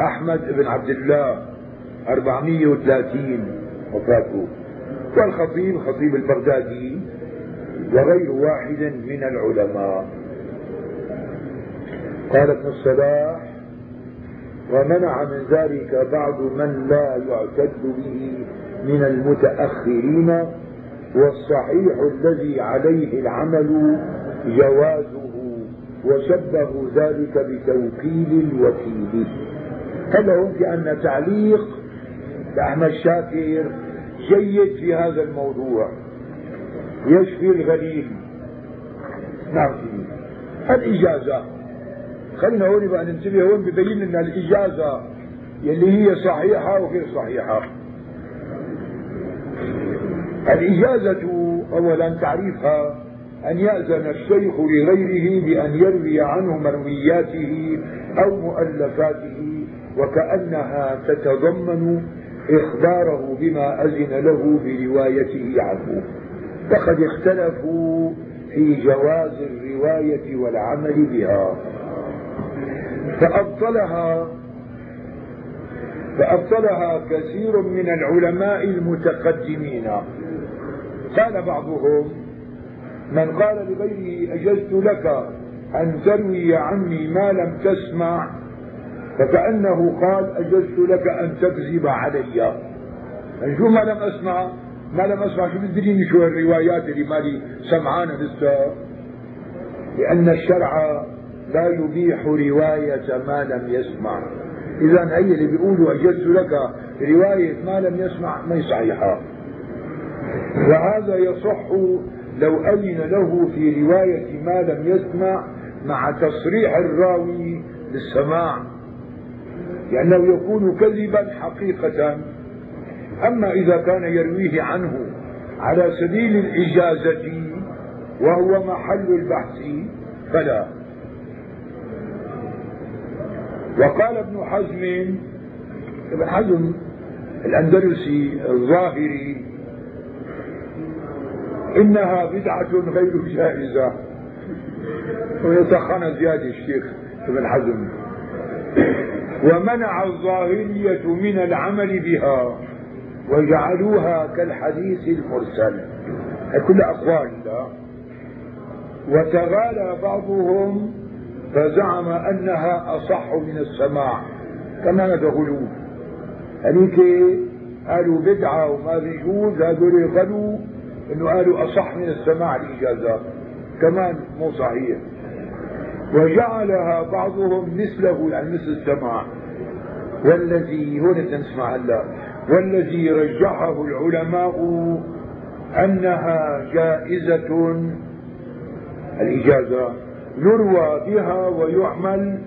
أحمد بن عبد الله 430 وفاته. والخطيب خطيب البغدادي وغير واحد من العلماء. قال ابن الصلاح ومنع من ذلك بعض من لا يعتد به من المتأخرين والصحيح الذي عليه العمل جوازه وشبهوا ذلك بتوكيل الوكيل. قال لهم بأن تعليق لأحمد شاكر جيد في هذا الموضوع. يشفي الغليل نعم. الإجازة. خلينا هون بقى ننتبه هون ببين لنا الإجازة يلي هي صحيحة وغير صحيحة. الإجازة أولا تعريفها أن يأذن الشيخ لغيره بأن يروي عنه مروياته أو مؤلفاته وكأنها تتضمن إخباره بما أذن له بروايته عنه. فقد اختلفوا في جواز الرواية والعمل بها. فأبطلها فأبطلها كثير من العلماء المتقدمين. قال بعضهم من قال لغيره أجزت لك أن تروي عني ما لم تسمع فكأنه قال أجزت لك أن تكذب علي. يعني شو ما لم أسمع ما لم أسمع شو بدريني شو الروايات اللي مالي سمعانة لسه. لأن الشرع لا يبيح رواية ما لم يسمع. إذا هي اللي بيقولوا أجزت لك رواية ما لم يسمع ما صحيحة. وهذا يصح لو أذن له في رواية ما لم يسمع مع تصريح الراوي بالسماع لأنه يكون كذبا حقيقة. أما إذا كان يرويه عنه على سبيل الإجازة وهو محل البحث فلا. وقال ابن حزم ابن حزم الأندلسي الظاهري إنها بدعة غير جائزة. ويسخن زيادة الشيخ ابن حزم. ومنع الظاهرية من العمل بها وجعلوها كالحديث المرسل. هي كل أقوال لا. وتغالى بعضهم فزعم أنها أصح من السماع كما غلو هذيك قالوا بدعة وما بيجوز هذول غلو إنه قالوا أصح من السماع الإجازات كمان مو صحيح. وجعلها بعضهم مثله يعني مثل السماع والذي هون نسمع هلا والذي رجحه العلماء أنها جائزة. الإجازة يروى بها ويعمل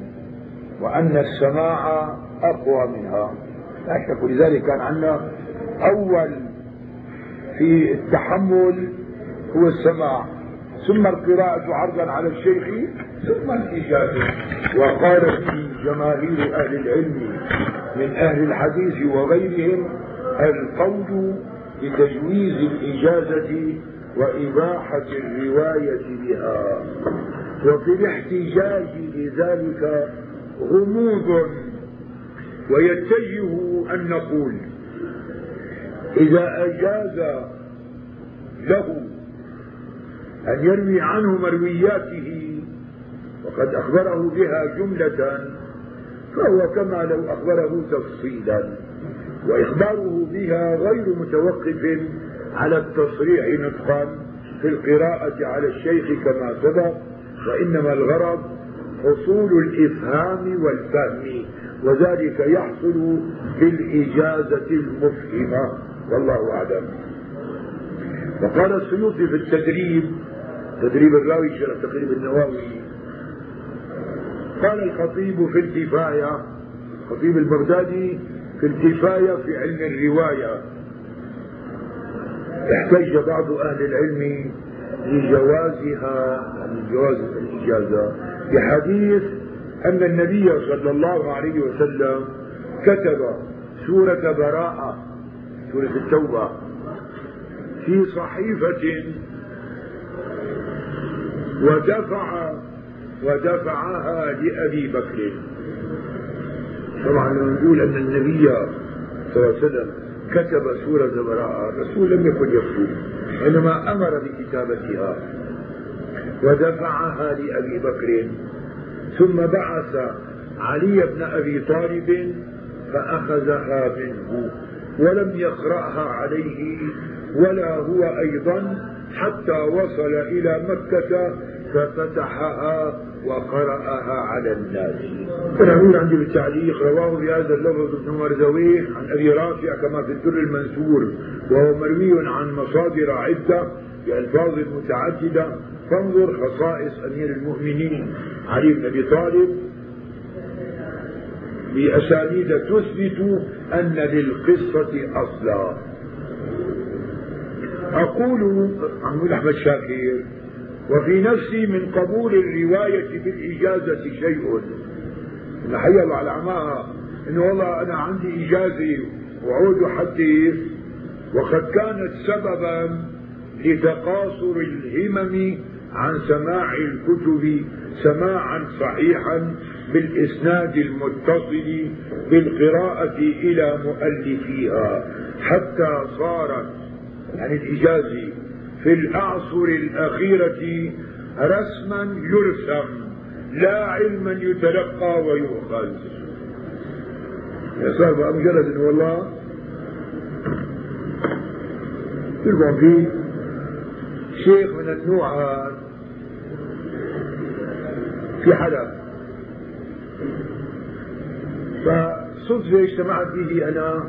وأن السماع أقوى منها. لا شك ولذلك كان عندنا أول في التحمل هو السماع ثم القراءة عرضا على الشيخ ثم الإجازة. وقال في جماهير أهل العلم من أهل الحديث وغيرهم القول بتجويز الإجازة وإباحة الرواية بها. وفي الاحتجاج لذلك غموض ويتجه أن نقول إذا أجاز له أن يروي عنه مروياته وقد أخبره بها جملة فهو كما لو أخبره تفصيلا وإخباره بها غير متوقف على التصريح نطقا في القراءة على الشيخ كما سبق وإنما الغرض حصول الإفهام والفهم وذلك يحصل بالإجازة المفهمة والله أعلم. وقال السيوطي في التدريب تدريب الراوي شرح تقريب النواوي. قال الخطيب في الكفاية الخطيب البغدادي في الكفاية في علم الرواية. احتج بعض أهل العلم لجوازها يعني جواز الإجازة بحديث أن النبي صلى الله عليه وسلم كتب سورة براءة سورة التوبة في صحيفة ودفع ودفعها لأبي بكر. طبعا نقول أن النبي صلى الله عليه وسلم كتب سورة براءة الرسول لم يكن يكتب إنما أمر بكتابتها. ودفعها لأبي بكر. ثم بعث علي بن أبي طالب فأخذها منه ولم يقرأها عليه ولا هو أيضا حتى وصل إلى مكة ففتحها وقرأها على الناس. أنا عندي بالتعليق رواه بهذا اللفظ ابن مردويه عن أبي رافع كما في الدر المنثور وهو مروي عن مصادر عدة بألفاظ متعددة. فانظر خصائص أمير المؤمنين علي بن أبي طالب. بأسانيد تثبت أن للقصة أصلا. أقول عن أحمد شاكر وفي نفسي من قبول الرواية بالإجازة شيء. الحقيقة على عماها إنه والله أنا عندي إجازة وعود حديث وقد كانت سببا لتقاصر الهمم عن سماع الكتب سماعا صحيحا بالإسناد المتصل بالقراءة إلى مؤلفيها حتى صارت يعني الإجازة في الأعصر الأخيرة رسما يرسم لا علما يتلقى ويؤخذ. يا صاحب مجرد إنه والله تلقوا في شيخ من النوع هذا في حلب. فصدفة اجتمعت به أنا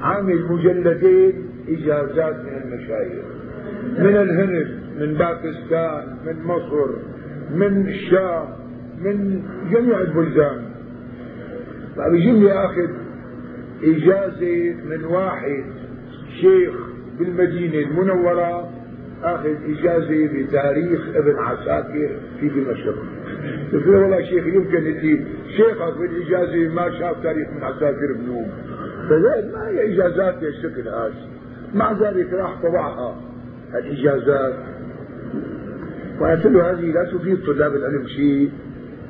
عامل مجلدين إجازات من المشايخ. من الهند من باكستان من مصر من الشام من جميع البلدان. فبيجي لي آخذ إجازة من واحد شيخ بالمدينة المنورة آخذ إجازة بتاريخ ابن عساكر في دمشق. قلت له والله شيخ يمكن انت شيخك بالاجازه ما شاف تاريخ من عساكر بنوم. فزين ما هي إجازات بهالشكل هذا مع ذلك راح طبعها الإجازات. له هذه لا تفيد طلاب العلم شيء.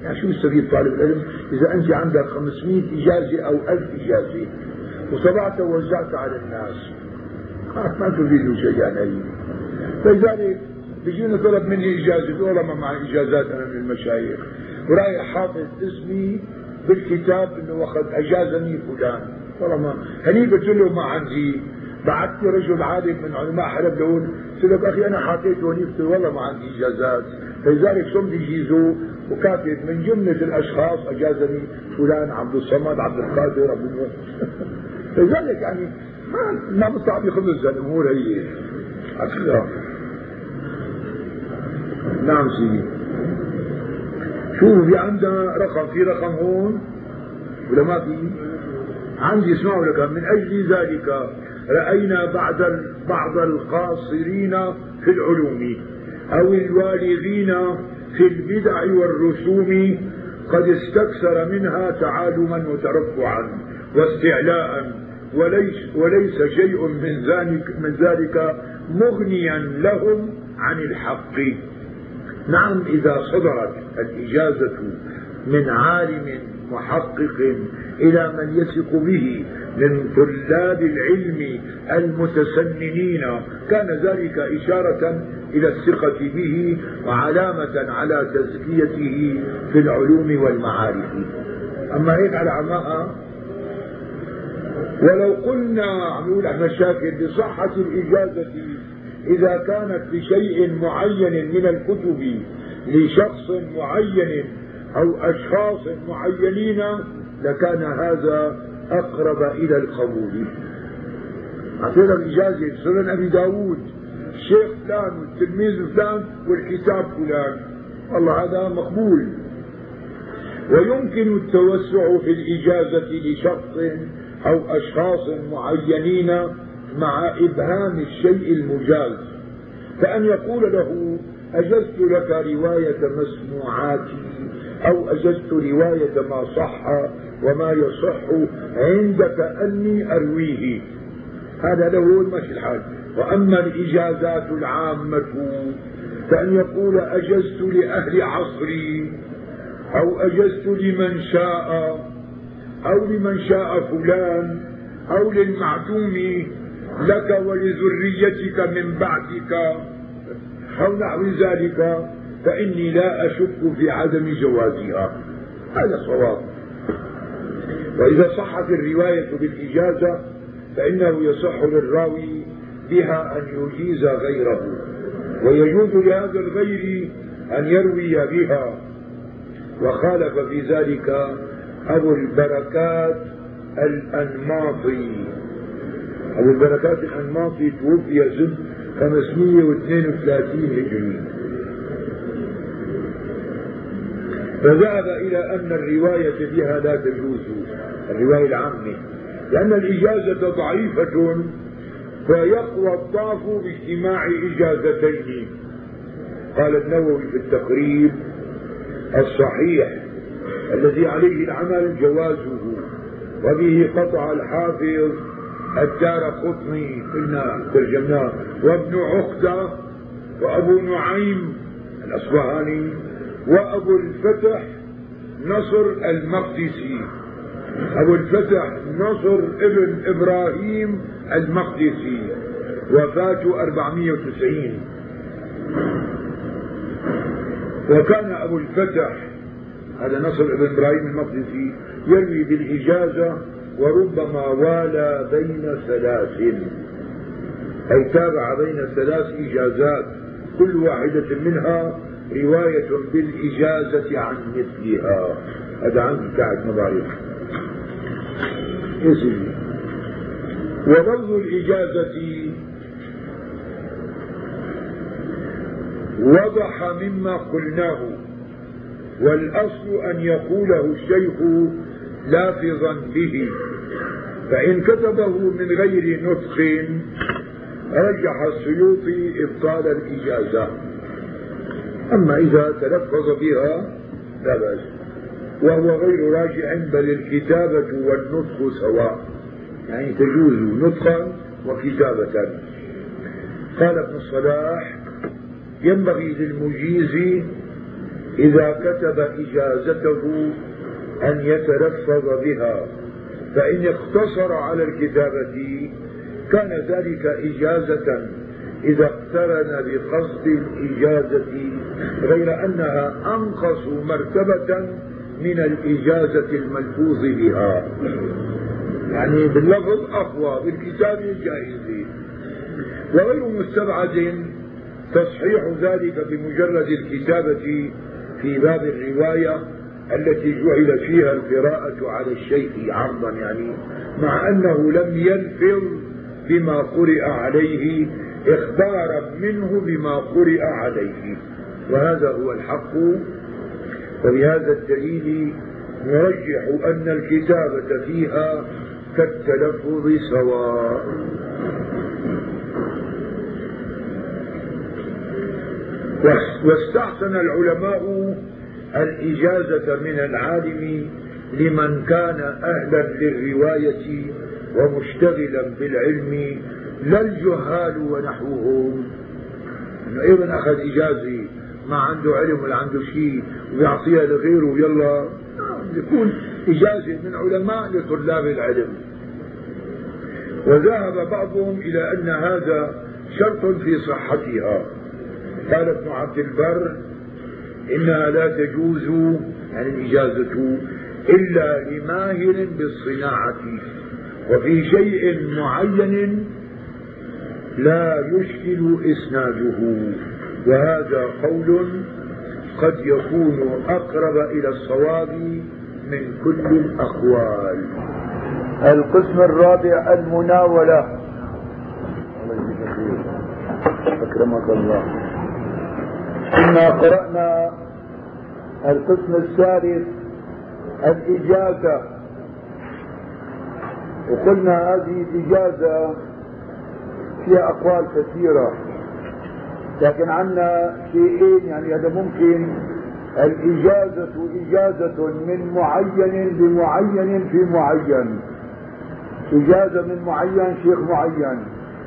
يعني شو يستفيد طالب العلم؟ إذا أنت عندك 500 إجازة أو 1000 إجازة وطبعت ووزعت على الناس. ما تفيد شيء يعني. فلذلك بيجيني طلب مني إجازة. والله ما معي إجازات أنا من المشايخ. ورايح حاطط اسمي بالكتاب إنه وقد أجازني فلان. والله ما هني قلت له ما عندي. بعثت رجل عالم من علماء حلب لهون قلت له أخي أنا حاطيت هونيك والله ما عندي إجازات. فلذلك صم يجيزوا وكاتب من جملة الأشخاص أجازني فلان عبد الصمد عبد القادر عبد الوهاب. <laughs> فلذلك يعني ما ما بصعب يخلص الأمور هي. نعم سيدي. شوف في عندنا رقم في رقم هون ولا ما في؟ عندي اسمعوا لك من أجل ذلك رأينا بعد بعض القاصرين في العلوم أو الوالغين في البدع والرسوم قد استكثر منها تعالما وترفعا واستعلاء وليس, وليس شيء من ذلك, من ذلك مغنيا لهم عن الحق. نعم إذا صدرت الإجازة من عالم محقق إلى من يثق به من طلاب العلم المتسننين. كان ذلك إشارة إلى الثقة به وعلامة على تزكيته في العلوم والمعارف. أما هيك على عماء ولو قلنا عم يقول أحمد شاكر بصحة الإجازة إذا كانت بشيء معين من الكتب لشخص معين أو أشخاص معينين لكان هذا أقرب إلى القبول. أعطينا الإجازة سنن أبي داود. الشيخ فلان والتلميذ فلان والكتاب فلان. والله هذا مقبول. ويمكن التوسع في الإجازة لشخص أو أشخاص معينين مع إبهام الشيء المجاز. كأن يقول له أجزت لك رواية مسموعاتي أو أجزت رواية ما صح وما يصح عندك أني أرويه. هذا له المشي الحال وأما الإجازات العامة كأن يقول أجزت لأهل عصري أو أجزت لمن شاء أو لمن شاء فلان أو للمعدوم لك ولذريتك من بعدك أو نحو ذلك فإني لا أشك في عدم جوازها. هذا صواب. وإذا صحت الرواية بالإجازة فإنه يصح للراوي بها أن يجيز غيره. ويجوز لهذا الغير أن يروي بها. وخالف في ذلك أبو البركات الأنماطي. أبو البركات الأنماطي توفي سنة 532 هجري. فذهب إلى أن الرواية بها لا تجوز الرواية العامة لأن الإجازة ضعيفة فيقوى الضعف باجتماع إجازتين. قال النووي في التقريب الصحيح الذي عليه العمل جوازه وبه قطع الحافظ الدار قطني قلنا ترجمناه وابن عقدة وأبو نعيم الأصبهاني. وأبو الفتح نصر المقدسي. أبو الفتح نصر ابن إبراهيم المقدسي. وفاته 490 وكان أبو الفتح هذا نصر ابن إبراهيم المقدسي يروي بالإجازة وربما والى بين ثلاث. أي تابع بين ثلاث إجازات كل واحدة منها رواية بالإجازة عن مثلها. هذا عن بتاعت مضايق اسمي. ولفظ الإجازة وضح مما قلناه. والأصل أن يقوله الشيخ لافظا به. فإن كتبه من غير نطق رجح السيوطي إبطال الإجازة. أما إذا تلفظ بها لا بأس. وهو غير راجع بل الكتابة والنطق سواء. يعني تجوز نطقا وكتابة. قال ابن الصلاح ينبغي للمجيز إذا كتب إجازته أن يتلفظ بها فإن اقتصر على الكتابة كان ذلك إجازة إذا اقترن بقصد الإجازة غير أنها أنقص مرتبة من الإجازة الملفوظ بها. يعني باللفظ أقوى بالكتاب جائز وغير مستبعد تصحيح ذلك بمجرد الكتابة في باب الرواية التي جعل فيها القراءة على الشيخ عرضا يعني مع أنه لم يلفظ بما قرئ عليه إخبارا منه بما قرئ عليه. وهذا هو الحق. وبهذا الدليل نرجح أن الكتابة فيها كالتلفظ سواء. واستحسن العلماء الإجازة من العالم لمن كان أهلا للرواية ومشتغلا بالعلم لا الجهال ونحوهم. إنه أيضا أخذ إجازة ما عنده علم ولا عنده شيء ويعطيها لغيره يلا يكون إجازة من علماء لطلاب العلم. وذهب بعضهم إلى أن هذا شرط في صحتها. قال ابن عبد البر إنها لا تجوز يعني الاجازه إلا لماهر بالصناعة. وفي شيء معين لا يشكل إسناده وهذا قول قد يكون أقرب إلى الصواب من كل الأقوال. القسم الرابع المناولة. أكرمك الله. كنا قرأنا القسم الثالث الإجازة. وقلنا هذه الإجازة فيها أقوال كثيرة. لكن عندنا شيئين يعني هذا ممكن. الإجازة إجازة من معين لمعين في معين. إجازة من معين شيخ معين.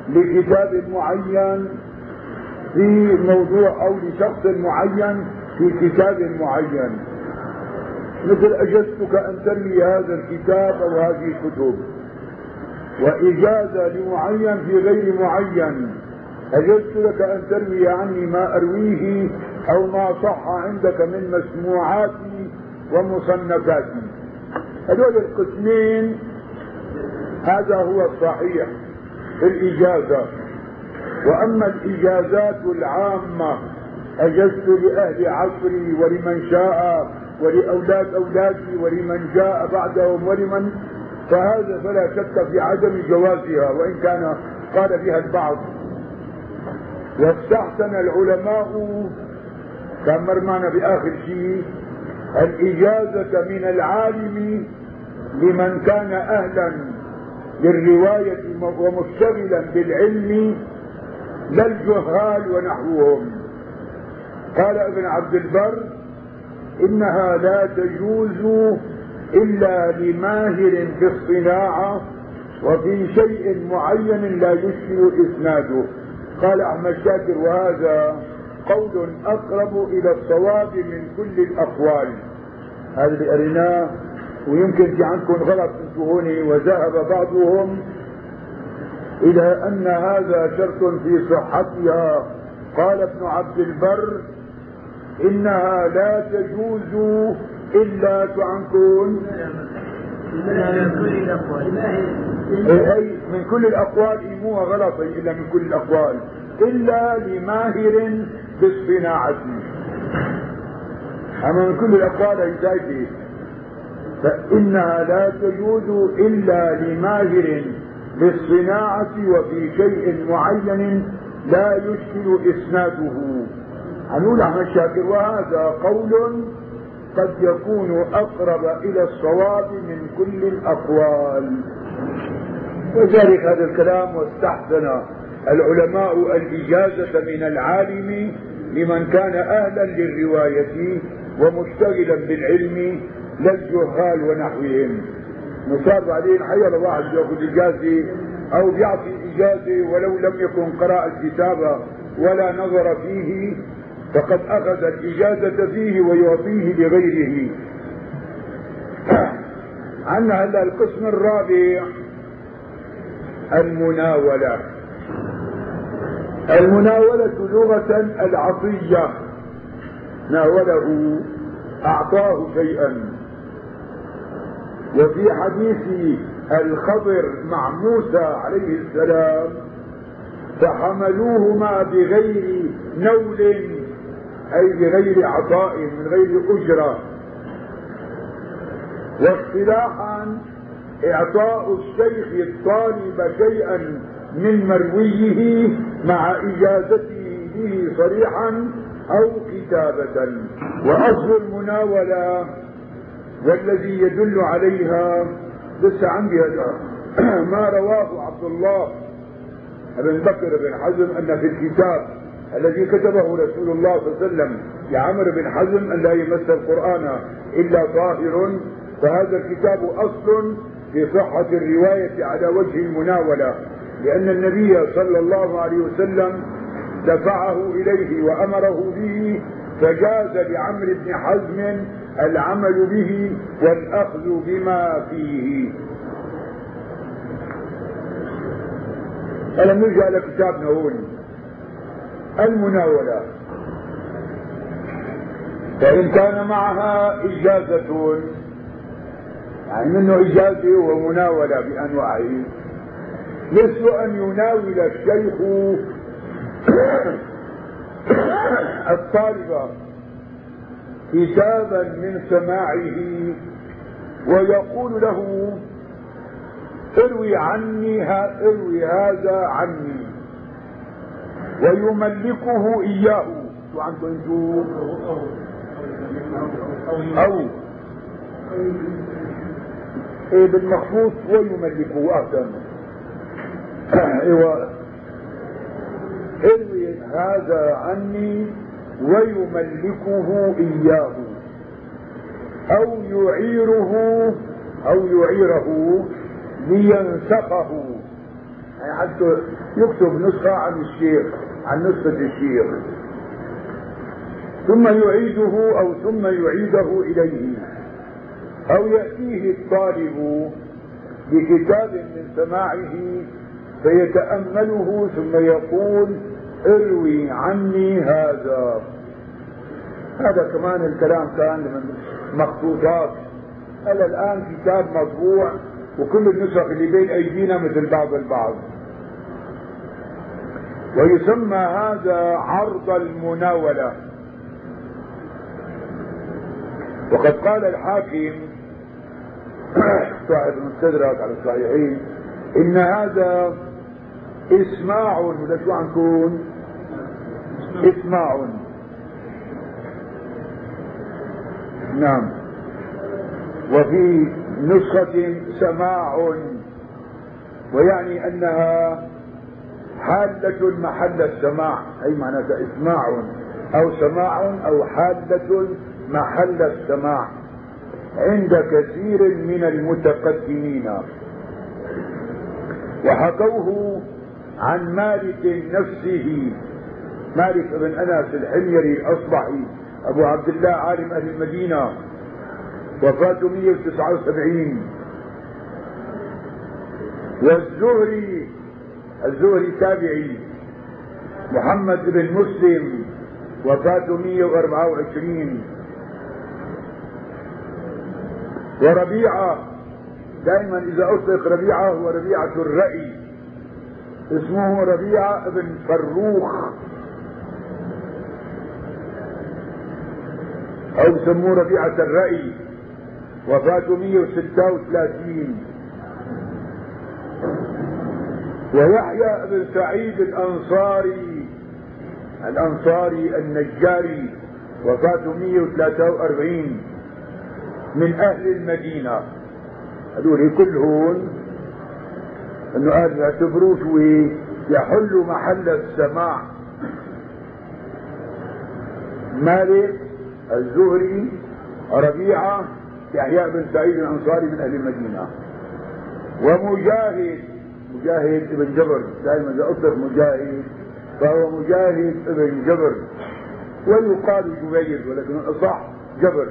لكتاب معين في موضوع أو لشخص معين في كتاب معين. مثل أجزتك أن تروي هذا الكتاب أو هذه الكتب. وإجازة لمعين في غير معين. أجزت لك أن تروي عني ما أرويه أو ما صح عندك من مسموعاتي ومصنفاتي. هذول القسمين هذا هو الصحيح في الإجازة. وأما الإجازات العامة أجزت لأهل عصري ولمن شاء ولأولاد أولادي ولمن جاء بعدهم ولمن فهذا فلا شك في عدم جوازها وإن كان قال بها البعض. واستحسن العلماء كان مرمانا بآخر شيء الإجازة من العالم لمن كان أهلا للرواية ومشتغلا بالعلم لا الجهال ونحوهم. قال ابن عبد البر إنها لا تجوز إلا لماهر في الصناعة وفي شيء معين لا يشكل إسناده. قال أحمد شاكر وهذا قول أقرب إلى الصواب من كل الأقوال. هذا اللي قريناه ويمكن في عندكم غلط انتهوني وذهب بعضهم إلى أن هذا شرط في صحتها. قال ابن عبد البر إنها لا تجوز إلا عنكم أي من كل الأقوال مو غلط إلا من كل الأقوال. إلا لماهر بالصناعة أما من كل الأقوال زايدة فإنها لا تجوز إلا لماهر بالصناعة وفي شيء معين لا يشكل إسناده. هنقول أحمد شاكر وهذا قول قد يكون أقرب إلى الصواب من كل الأقوال. وذلك هذا الكلام واستحسن العلماء الإجازة من العالم لمن كان أهلا للرواية ومشتغلا بالعلم لا الجهال ونحوهم. نصاب بعدين حيا واحد يأخذ إجازة أو يعطي إجازة ولو لم يكن قرأ الكتاب ولا نظر فيه فقد أخذ الإجازة فيه ويعطيه لغيره. عندنا هلا القسم الرابع المناولة. المناولة لغة العطية. ناوله أعطاه شيئا. وفي حديث الخضر مع موسى عليه السلام فحملوهما بغير نول أي بغير عطاء من غير أجرة. واصطلاحا إعطاء الشيخ الطالب شيئا من مرويه مع إجازته به صريحا أو كتابة. وأصل المناولة والذي يدل عليها لسه عندي هذا. <clears throat> ما رواه عبد الله بن بكر بن حزم أن في الكتاب الذي كتبه رسول الله صلى الله عليه وسلم لعمر بن حزم أن لا يمس القرآن إلا طاهر فهذا الكتاب أصل في صحة الرواية على وجه المناولة لأن النبي صلى الله عليه وسلم دفعه إليه وأمره به فجاز لعمرو بن حزم العمل به والأخذ بما فيه. ألم نرجع لكتابنا هون المناولة. فإن كان معها إجازة يعني منه إجازة ومناولة بأنواعه. مثل أن يناول الشيخ <coughs> الطالب كتابا من سماعه ويقول له اروي عني اروي هذا عني. ويملكه إياه. شو عندكم أنتم أو. إيه بالمخصوص ويملكه اهتم <clears throat> إيوه. اروي هذا عني ويملكه إياه. أو يعيره أو يعيره لينسخه يعني حتى يكتب نسخة عن الشيخ. عن نسخة الشيخ. ثم يعيده أو ثم يعيده إليه. أو يأتيه الطالب بكتاب من سماعه فيتأمله ثم يقول اروي عني هذا. هذا كمان الكلام كان من مخطوطات. الآن كتاب مطبوع وكل النسخ اللي بين أيدينا مثل بعض البعض. ويسمى هذا عرض المناولة. وقد قال الحاكم <clears throat> صاحب المستدرك على الصحيحين إن هذا إسماع ولا شو تكون إسماع. نعم. وفي نسخة سماع ويعني أنها حالة محل السماع أي معناتها إسماع أو سماع أو حالة محل السماع. عند كثير من المتقدمين. وحكوه عن مالك نفسه. مالك بن انس الحميري الأصبحي أبو عبد الله عالم أهل المدينة. وفاته 179 والزهري الزهري تابعي. محمد بن مسلم وفاته 124 وربيعة دائما إذا أطلق ربيعة هو ربيعة الرأي. اسمه ربيعة بن فروخ. أو سموه ربيعة الرأي. وفاته 136 ويحيى بن سعيد الأنصاري الأنصاري النجاري وفاته 143 من أهل المدينة. هذول كلهم أنه قال يعتبروه شو يحل محل السماع. مالك الزهري ربيعة يحيى بن سعيد الأنصاري من أهل المدينة. ومجاهد مجاهد ابن جبر. دائما إذا أطلق مجاهد فهو مجاهد ابن جبر. ويقال جبير ولكن الأصح جبر.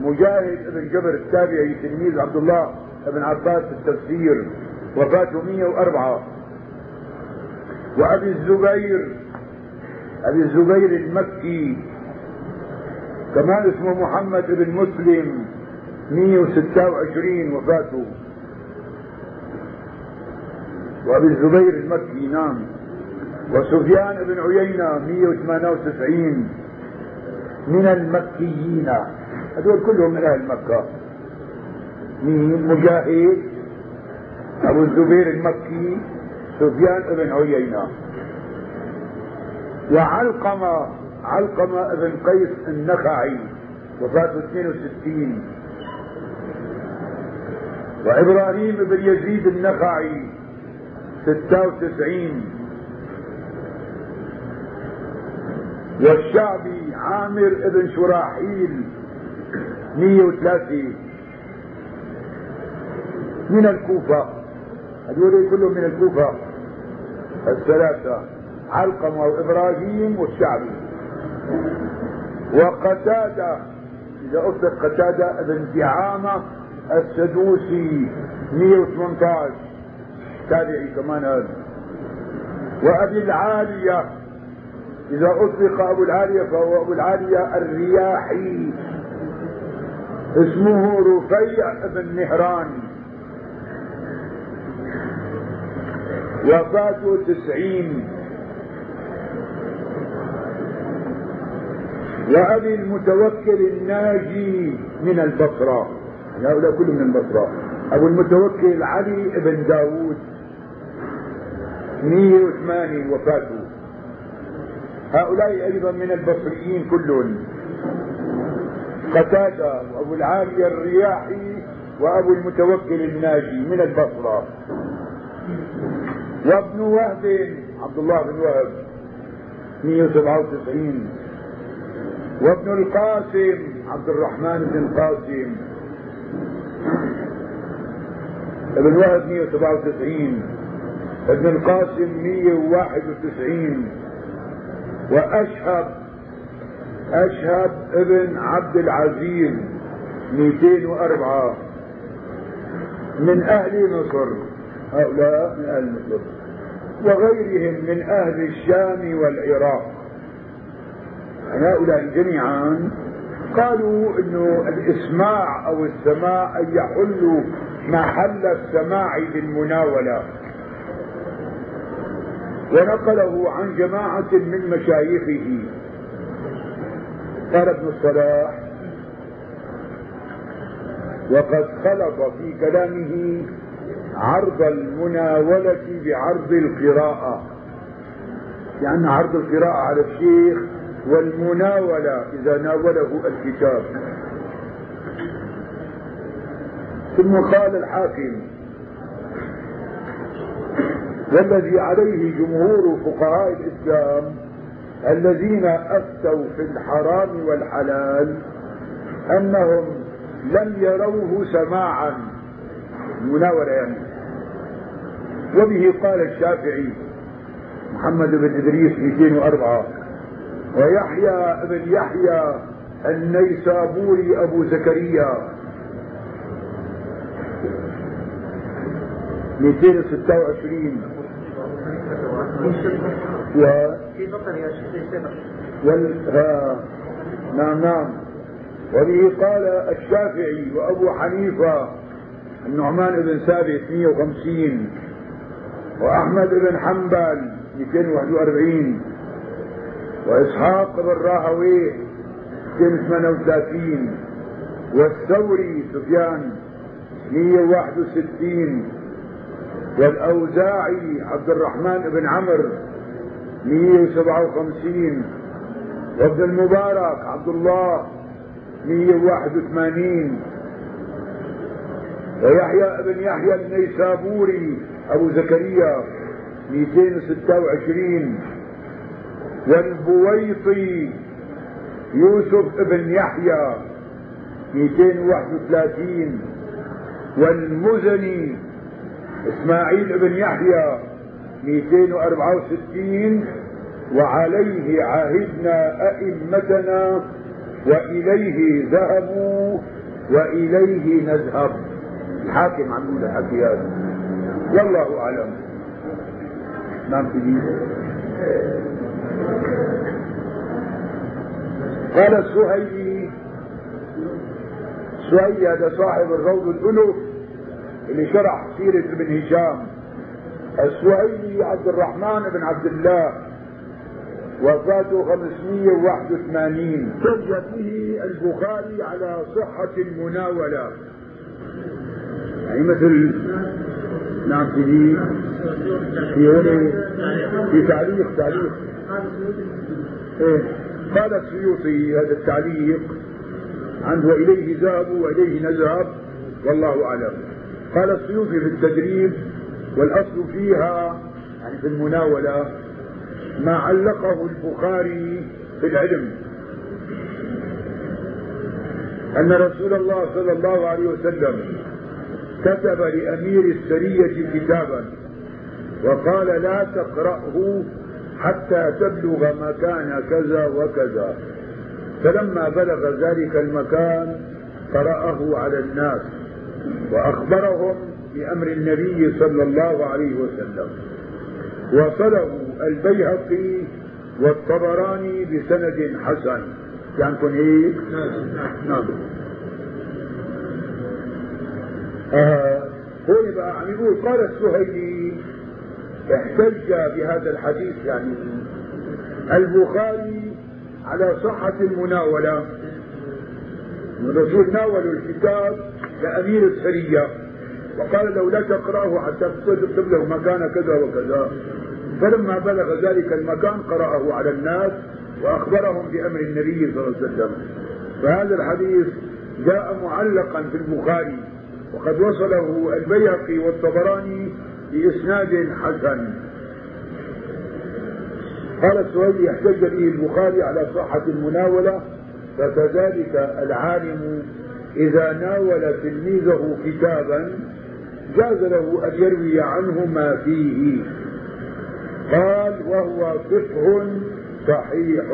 مجاهد ابن جبر التابعي تلميذ عبد الله بن عباس في التفسير. وفاته 104 وأبي الزبير أبي الزبير المكي. كمان اسمه محمد بن مسلم 126 وفاته. وأبي الزبير المكي نعم. وسفيان بن عيينة 198 من المكيين. هذول كلهم من أهل مكة. مين؟ مجاهد. أبو الزبير المكي سفيان بن عيينة. وعلقمة علقمة بن قيس النخعي وفاته 62 وإبراهيم بن يزيد النخعي 96 والشعبي عامر ابن شراحيل 103 من الكوفة هذول كلهم من الكوفة. الثلاثة علقمة وإبراهيم والشعبي. وقتادة إذا أطلق قتادة ابن دعامة السدوسي 118 تابعي كمان هذا. وأبي العالية إذا أطلق أبو العالية فهو أبو العالية الرياحي. اسمه رفيع بن نهران. وفاته تسعين. وأبي المتوكل الناجي من البصرة. هؤلاء كلهم من البصرة. أبو المتوكل علي بن داود 108 وفاته. هؤلاء أيضا من البصريين كلهم. قتادة وأبو العالية الرياحي وأبو المتوكل الناجي من البصرة. وابن وهب عبد الله بن وهب 197 وابن القاسم عبد الرحمن بن القاسم ابن وهب 197 ابن القاسم 191 وأشهب أشهب ابن عبد العزيز 204 من أهل مصر هؤلاء من أهل مصر وغيرهم من أهل الشام والعراق. هؤلاء جميعا قالوا إنه الإسماع أو السماع أن يحل محل السماع بالمناولة. ونقله عن جماعة من مشايخه. قال ابن الصلاح وقد خلط في كلامه عرض المناولة بعرض القراءة. لأن عرض القراءة على الشيخ والمناولة إذا ناوله الكتاب. ثم قال الحاكم والذي عليه جمهور فقهاء الإسلام الذين أفتوا في الحرام والحلال أنهم لم يروه سماعا. مناولة يعني. وبه قال الشافعي محمد بن إدريس 204 ويحيى بن يحيى النيسابوري أبو زكريا 226 و وال... نعم نعم. وبه قال الشافعي وأبو حنيفة النعمان بن ثابت 150 وأحمد بن حنبل 241 وإسحاق بن راهويه 238 والثوري سفيان 161 والأوزاعي عبد الرحمن بن عمرو 157 وابن المبارك عبد الله 181 ويحيى بن يحيى النيسابوري أبو زكريا 226 والبويطي يوسف بن يحيى 231 والمزني إسماعيل بن يحيى 264 وعليه عهدنا أئمتنا وإليه ذهبوا وإليه نذهب. الحاكم عم يقول الحكي هذا. والله أعلم. نعم قال السهيلي سهيلي هذا صاحب الروض الألف اللي شرح سيرة ابن هشام السهيلي عبد الرحمن بن عبد الله وفاته 581 حج به البخاري على صحة المناولة. يعني مثل نعم في في في تعليق تعليق. إيه قال السيوطي هذا التعليق عنه وإليه ذهبوا وإليه نذهب والله أعلم. قال السيوطي في التدريب والأصل فيها يعني في المناولة ما علقه البخاري في العلم. أن رسول الله صلى الله عليه وسلم كتب لأمير السرية كتابا وقال لا تقرأه حتى تبلغ مكان كذا وكذا. فلما بلغ ذلك المكان قرأه على الناس. وأخبرهم بأمر النبي صلى الله عليه وسلم. وصله البيهقي والطبراني بسند حسن. يعني كن هيك؟ نعم. آه هون بقى عم يقول قال السهيلي احتج بهذا الحديث يعني البخاري على صحة المناولة. الرسول ناولوا الكتاب لأمير السرية وقال له لا تقرأه حتى تكتب له مكان كذا وكذا. فلما بلغ ذلك المكان قرأه على الناس وأخبرهم بأمر النبي صلى الله عليه وسلم. فهذا الحديث جاء معلقا في البخاري. وقد وصله البيهقي والطبراني بإسناد حسن. قال السويدي احتج به البخاري على صحة المناولة فكذلك العالم إذا ناول تلميذه كتابا جاز له أن يروي عنه ما فيه. قال وهو فقه صحيح.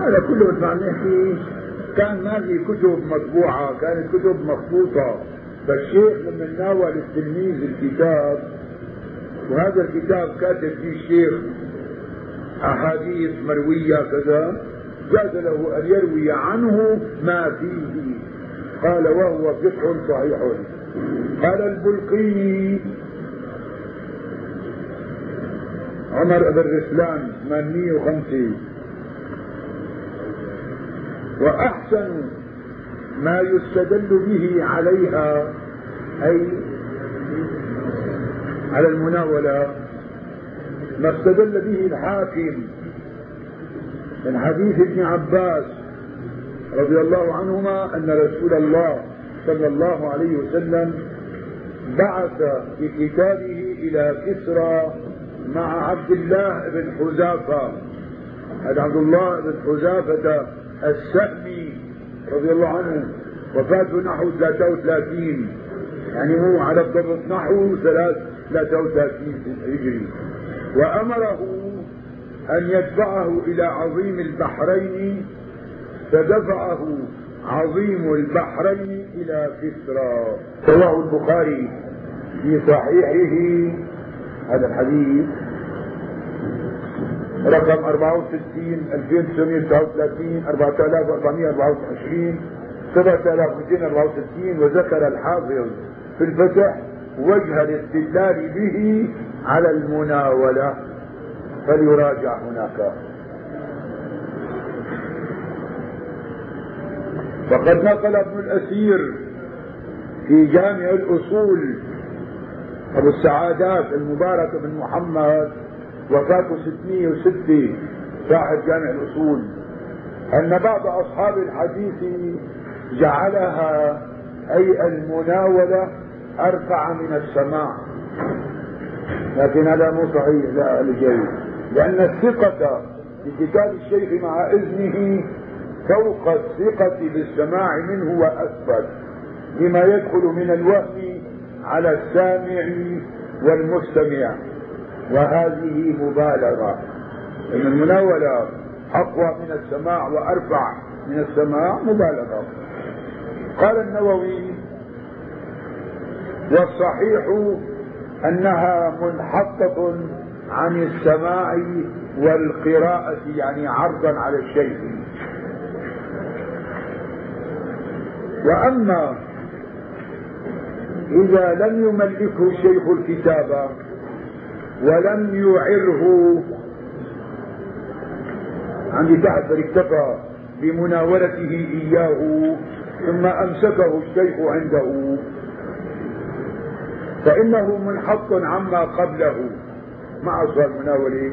هذا كله بدنا نحكي كان ما في كتب مطبوعة كانت كتب مخطوطة. فالشيخ لما ناول التلميذ الكتاب وهذا الكتاب كاتب فيه الشيخ أحاديث مروية كذا جاز له أن يروي عنه ما فيه. قال وهو فقه صحيح. قال البلقي عمر بن رسلان 805 وأحسن ما يستدل به عليها أي على المناولة ما استدل به الحاكم. من حديث ابن عباس رضي الله عنهما أن رسول الله صلى الله عليه وسلم بعث بكتابه إلى كسرى مع عبد الله بن حذافة. عبد الله بن حذافة السهمي رضي الله عنه وفاته نحو 33 يعني هو على الضبط نحو 33 هجري وأمره أن يدفعه إلى عظيم البحرين فدفعه عظيم البحرين إلى كسرى. رواه البخاري في صحيحه هذا الحديث. رقم 64 2939 4424 7264 وذكر الحافظ في الفتح وجه الاستدلال به على المناولة. فليراجع هناك. فقد نقل ابن الأسير في جامع الأصول أبو السعادات المبارك بن محمد وفاته 606 صاحب جامع الأصول أن بعض أصحاب الحديث جعلها أي المناولة أرفع من السماع. لكن هذا مو صحيح لا الجيد لأن الثقة بكتاب الشيخ مع إذنه فوق الثقة بالسماع منه وأثبت لما يدخل من الوهم على السامع والمستمع. وهذه مبالغة. إن المناولة أقوى من السماع وأرفع من السماع مبالغة. قال النووي والصحيح أنها منحطة عن السماع والقراءة يعني عرضا على الشيء. وأما إذا لم يملكه الشيخ الكتاب ولم يعره عندي تحت اكتفى بمناولته إياه ثم أمسكه الشيخ عنده فإنه منحط عما قبله. مع أصل المناولة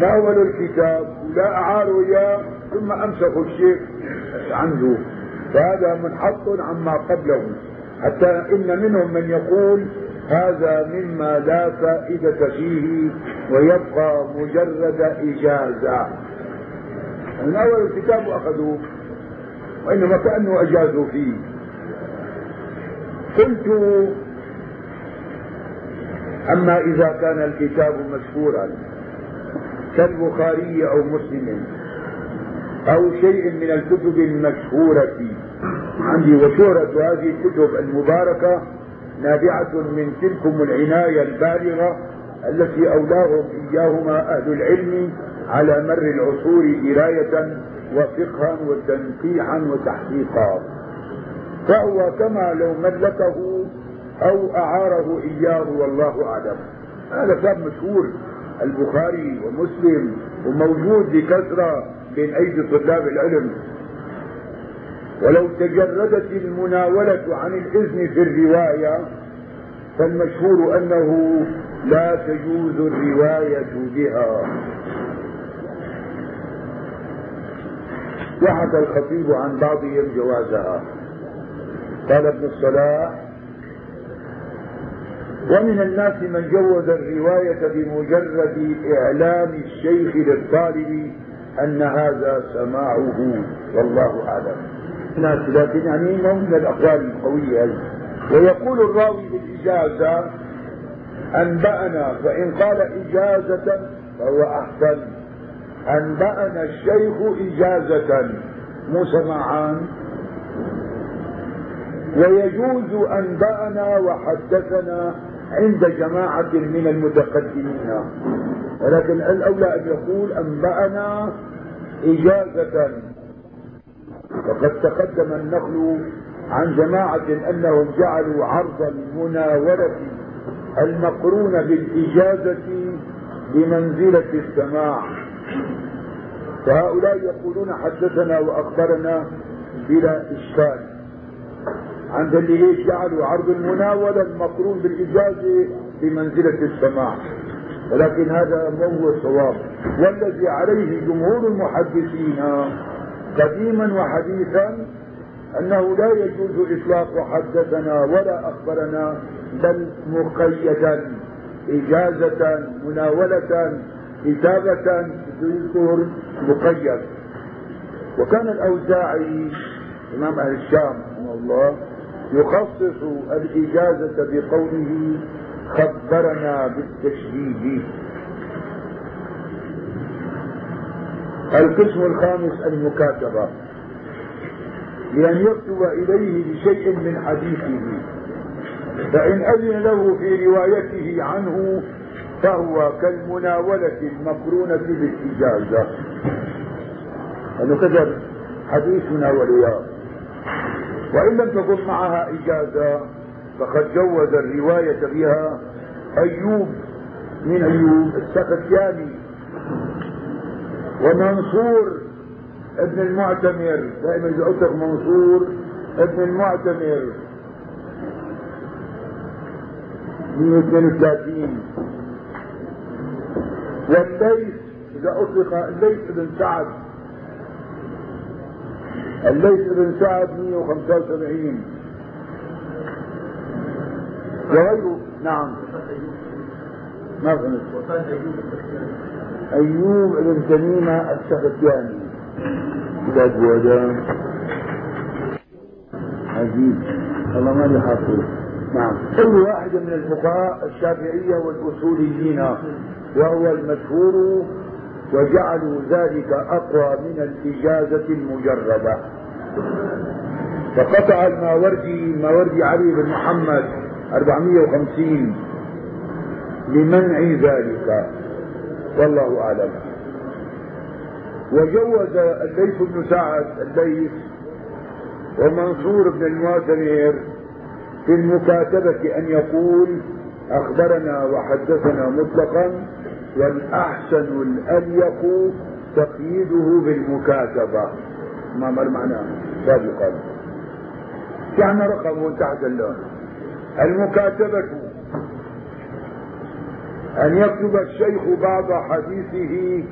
ناولوا الكتاب لا أعاروا إياه ثم أمسكوا الشيخ عنده. فهذا منحط عما قبله. حتى إن منهم من يقول هذا مما لا فائدة فيه ويبقى مجرد إجازة. من أول الكتاب أخذوه وإنما كأنه أجازوا فيه. قلت أما إذا كان الكتاب مشهورا كالبخاري أو مسلم أو شيء من الكتب المشهورة. عندي وشهرة هذه الكتب المباركة نابعة من تلكم العناية البالغة التي أولاهم إياهما أهل العلم على مر العصور دراية وفقها وتنقيحا وتحقيقا. فهو كما لو ملكه أو أعاره إياه والله أعلم. هذا كتاب مشهور. البخاري ومسلم وموجود بكثرة بين أيدي طلاب العلم. ولو تجردت المناولة عن الإذن في الرواية فالمشهور أنه لا تجوز الرواية بها. وحكى الخطيب عن بعضهم جوازها. قال ابن الصلاح ومن الناس من جوز الرواية بمجرد إعلام الشيخ للطالب أن هذا سماعه والله أعلم. ناس لكن يعني من الأقوال القوية هذه. ويقول الراوي بالإجازة أنبأنا فإن قال إجازة فهو أحسن. أنبأنا الشيخ إجازة مو سماعان. ويجوز أنبأنا وحدثنا عند جماعة من المتقدمين. ولكن الأولى أن يقول أنبأنا إجازة. وقد تقدم النقل عن جماعة أنهم جعلوا عرض المناولة المقرون بالإجازة بمنزلة السماع. فهؤلاء يقولون حدثنا وأخبرنا بلا إشكال. عند اللي ليش جعلوا عرض المناولة المقرون بالإجازة بمنزلة السماع ولكن هذا ما هو الصواب. والذي عليه جمهور المحدثين قديما وحديثا أنه لا يجوز اطلاق حدثنا ولا أخبرنا بل مقيدا إجازة مناولة كتابه يذكر مقيد. وكان الأوزاعي إمام أهل الشام رحمه الله يخصص الإجازة بقوله خبرنا بالتشديد. القسم الخامس المكاتبة. بأن يكتب إليه بشيء من حديثه. فإن أذن له في روايته عنه فهو كالمناولة المقرونة بالإجازة. أنه كتب حديث مناوليات وإن لم تكن معها إجازة فقد جوز الرواية بها أيوب من أيوب السختياني ومنصور ابن المعتمر. دائما اذا قلت منصور ابن المعتمر. 132 والليث إذا أطلق الليث بن سعد. الليث بن سعد 175 وغيره. نعم. ما فهمت أيوب بن تميمة السختياني. كتاب هذا عجيب. الله ما لي حافظ. نعم. كل واحد من الفقهاء الشافعية والأصوليين وهو المشهور وجعلوا ذلك أقوى من الإجازة المجردة. فقطع الماوردي الماوردي علي بن محمد 450 لمنع ذلك. والله أعلم. وجوز الليث بن سعد الليث ومنصور بن المعتمر في المكاتبة أن يقول أخبرنا وحدثنا مطلقا والأحسن الأليق تقييده بالمكاتبة. ما مر معناه سابقا. يعني رقم تحت اللون؟ المكاتبة. أن يكتب الشيخ بعض حديثه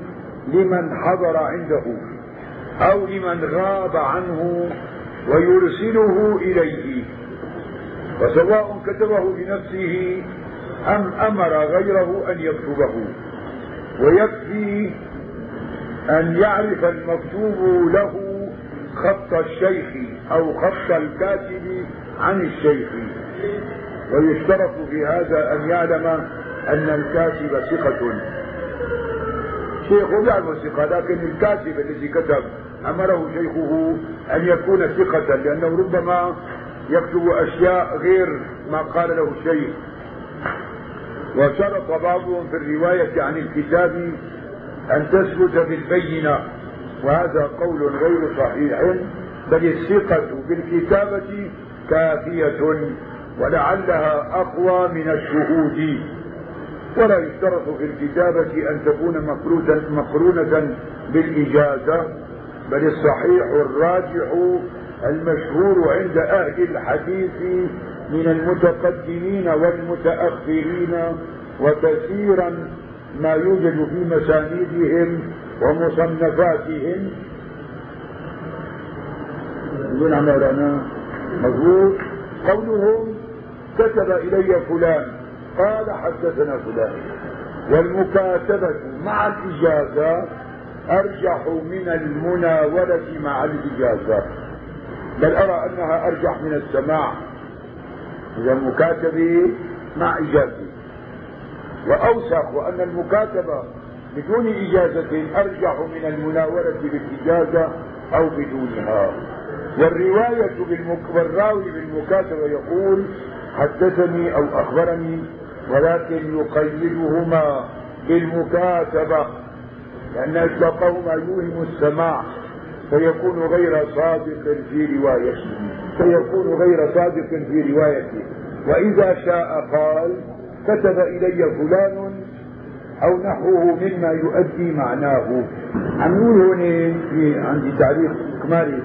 لمن حضر عنده أو لمن غاب عنه ويرسله إليه. وسواء كتبه بنفسه أم أمر غيره أن يكتبه. ويكفي أن يعرف المكتوب له خط الشيخ أو خط الكاتب عن الشيخ. ويشترط في هذا أن يعلم أن الكاتب ثقة. شيخه يعلم ثقة لكن الكاتب الذي كتب أمره شيخه أن يكون ثقة لأنه ربما يكتب أشياء غير ما قال له الشيخ. وشرط بعضهم في الرواية عن الكتاب أن تثبت بالبينة وهذا قول غير صحيح بل الثقة بالكتابة كافية ولعلها أقوى من الشهود. ولا يشترط في الكتابة أن تكون مقرونة بالإجازة بل الصحيح الراجح المشهور عند أهل الحديث من المتقدمين والمتأخرين وكثيرا ما يوجد في مسانيدهم ومصنفاتهم. يقول مولانا مضبوط قولهم كتب إلي فلان. قال حدثنا فلان. والمكاتبة مع الإجازة أرجح من المناولة مع الإجازة. بل أرى أنها أرجح من السماع. إذا المكاتبة مع إجازة. وأوسخ وأن المكاتبة بدون إجازة أرجح من المناولة بالإجازة أو بدونها. والرواية بالمك... والراوي بالمكاتبة يقول حدثني أو أخبرني ولكن يقيدهما بالمكاتبة لأن إطلاقهما يوهم السماع فيكون غير صادق في روايته فيكون غير صادق في روايته وإذا شاء قال كتب إلي فلان أو نحوه مما يؤدي معناه. عم هنا في عندي تعليق كمالي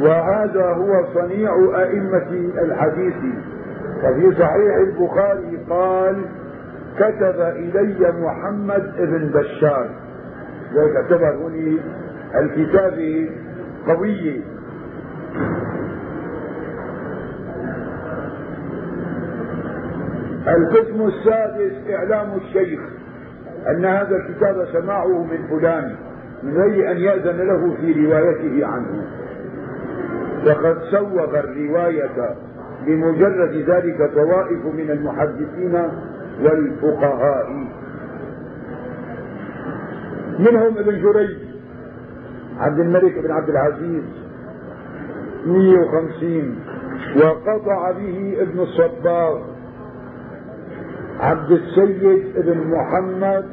وهذا هو صنيع أئمة الحديث. ففي صحيح البخاري قال كتب إلي محمد بن بشار. ويعتبر هنا الكتابة قوية القسم السادس إعلام الشيخ أن هذا الكتاب سماعه من فلان من غير أن يأذن له في روايته عنه. فقد سوغ الرواية بمجرد ذلك طوائف من المحدثين والفقهاء. منهم ابن جريج عبد الملك بن عبد العزيز 150 وقطع به ابن الصباغ. عبد السيد بن محمد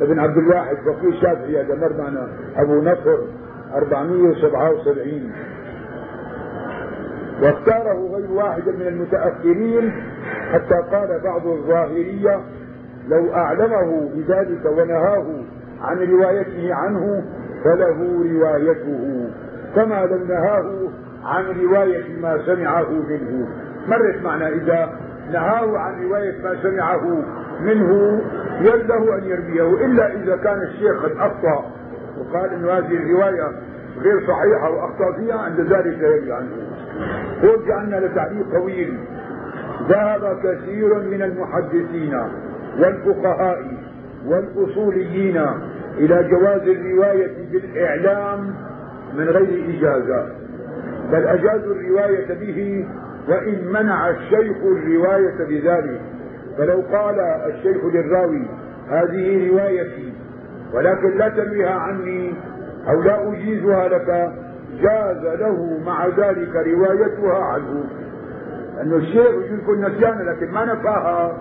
بن عبد الواحد فقيه الشافعي هذا مر معنا أبو نصر 477 واختاره غير واحد من المتأخرين حتى قال بعض الظاهرية لو أعلمه بذلك ونهاه عن روايته عنه فله روايته كما لو نهاه عن رواية ما سمعه منه. مرت معنا إذا نهاه عن رواية ما سمعه منه يله أن يرميه إلا إذا كان الشيخ قد أخطأ. وقال إن هذه الرواية غير صحيحة وأخطأ فيها عند ذلك يروي عنه. هو جعلنا لتعليق طويل. ذهب كثير من المحدثين والفقهاء والأصوليين إلى جواز الرواية بالإعلام من غير إجازة. بل أجازوا الرواية به وإن منع الشيخ الرواية بذلك. فلو قال الشيخ للراوي هذه روايتي ولكن لا ترويها عني أو لا أجيزها لك جاز له مع ذلك روايتها عنه. أن الشيخ يكون نسيانا لكن ما نفاها.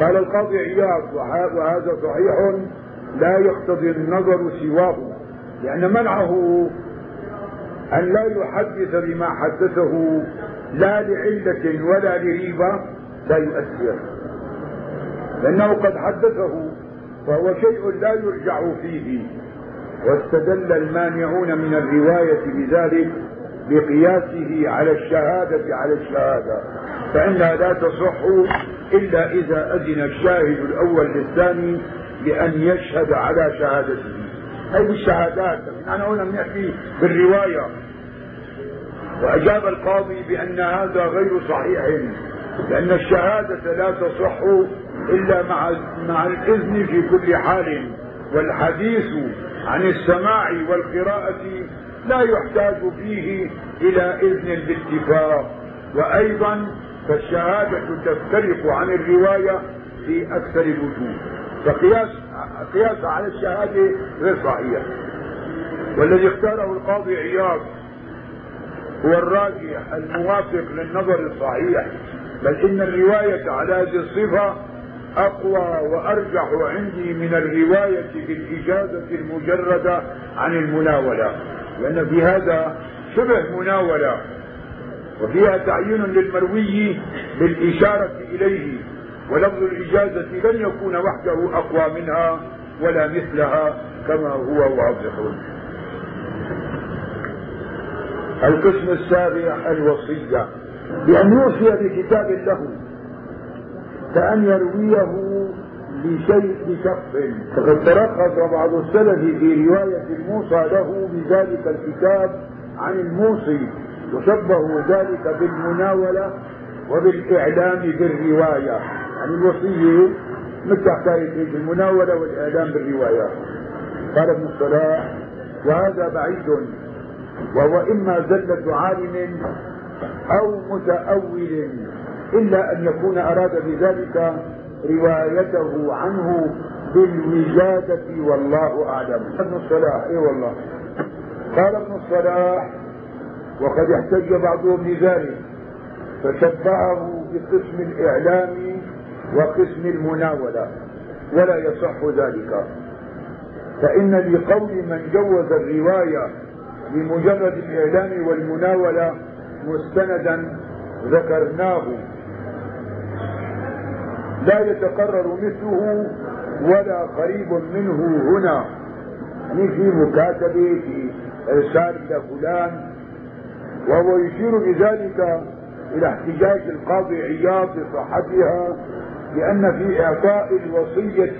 قال القاضي عياض وهذا صحيح لا يقتضي النظر سواه لأن منعه أن لا يحدث بما حدثه لا لعلة ولا لريبة لا يؤثر. لأنه قد حدثه فهو شيء لا يرجع فيه. واستدل المانعون من الرواية بذلك بقياسه على الشهادة على الشهادة فإنها لا تصح إلا إذا أذن الشاهد الأول للثاني بأن يشهد على شهادته. هذه الشهادات. أنا هنا بنحكي بالرواية. وأجاب القاضي بأن هذا غير صحيح لأن الشهادة لا تصح إلا مع مع الإذن في كل حال. والحديث عن السماع والقراءة لا يحتاج فيه إلى إذن باتفاق وأيضا فالشهادة تفترق عن الرواية في أكثر الوجوه. فقياس قياس على الشهادة غير صحيح. والذي اختاره القاضي عياض هو الراجح الموافق للنظر الصحيح بل إن الرواية على هذه الصفة أقوى وأرجح عندي من الرواية بالإجازة المجردة عن المناولة لأن في هذا شبه مناولة وفيها تعيين للمروي بالإشارة إليه. ولفظ الإجازة لن يكون وحده أقوى منها ولا مثلها كما هو واضح. القسم السابع الوصية. بأن يوصي بكتاب له كأن يرويه لشيء لشخص فقد ترخص بعض السلف في رواية الموصى له بذلك الكتاب عن الموصي وشبهوا ذلك بالمناولة وبالإعلام بالرواية. يعني الوصية مثل حكاية المناولة والإعلام بالرواية. قال ابن الصلاح وهذا بعيد. وهو إما زلة عالم أو متأول إلا أن يكون أراد بذلك روايته عنه بالوجادة والله أعلم. ابن الصلاح إي والله. قال ابن الصلاح وقد احتج بعضهم بذلك. فشبهه بقسم الإعلام وقسم المناولة ولا يصح ذلك. فإن لقول من جوز الرواية بمجرد الإعلام والمناولة مستندا ذكرناه. لا يتقرر مثله ولا قريب منه هنا. يعني في مكاتبة في إرسال إلى فلان وهو يشير بذلك إلى احتجاج القاضي عياض بصحتها لأن في إعطاء الوصية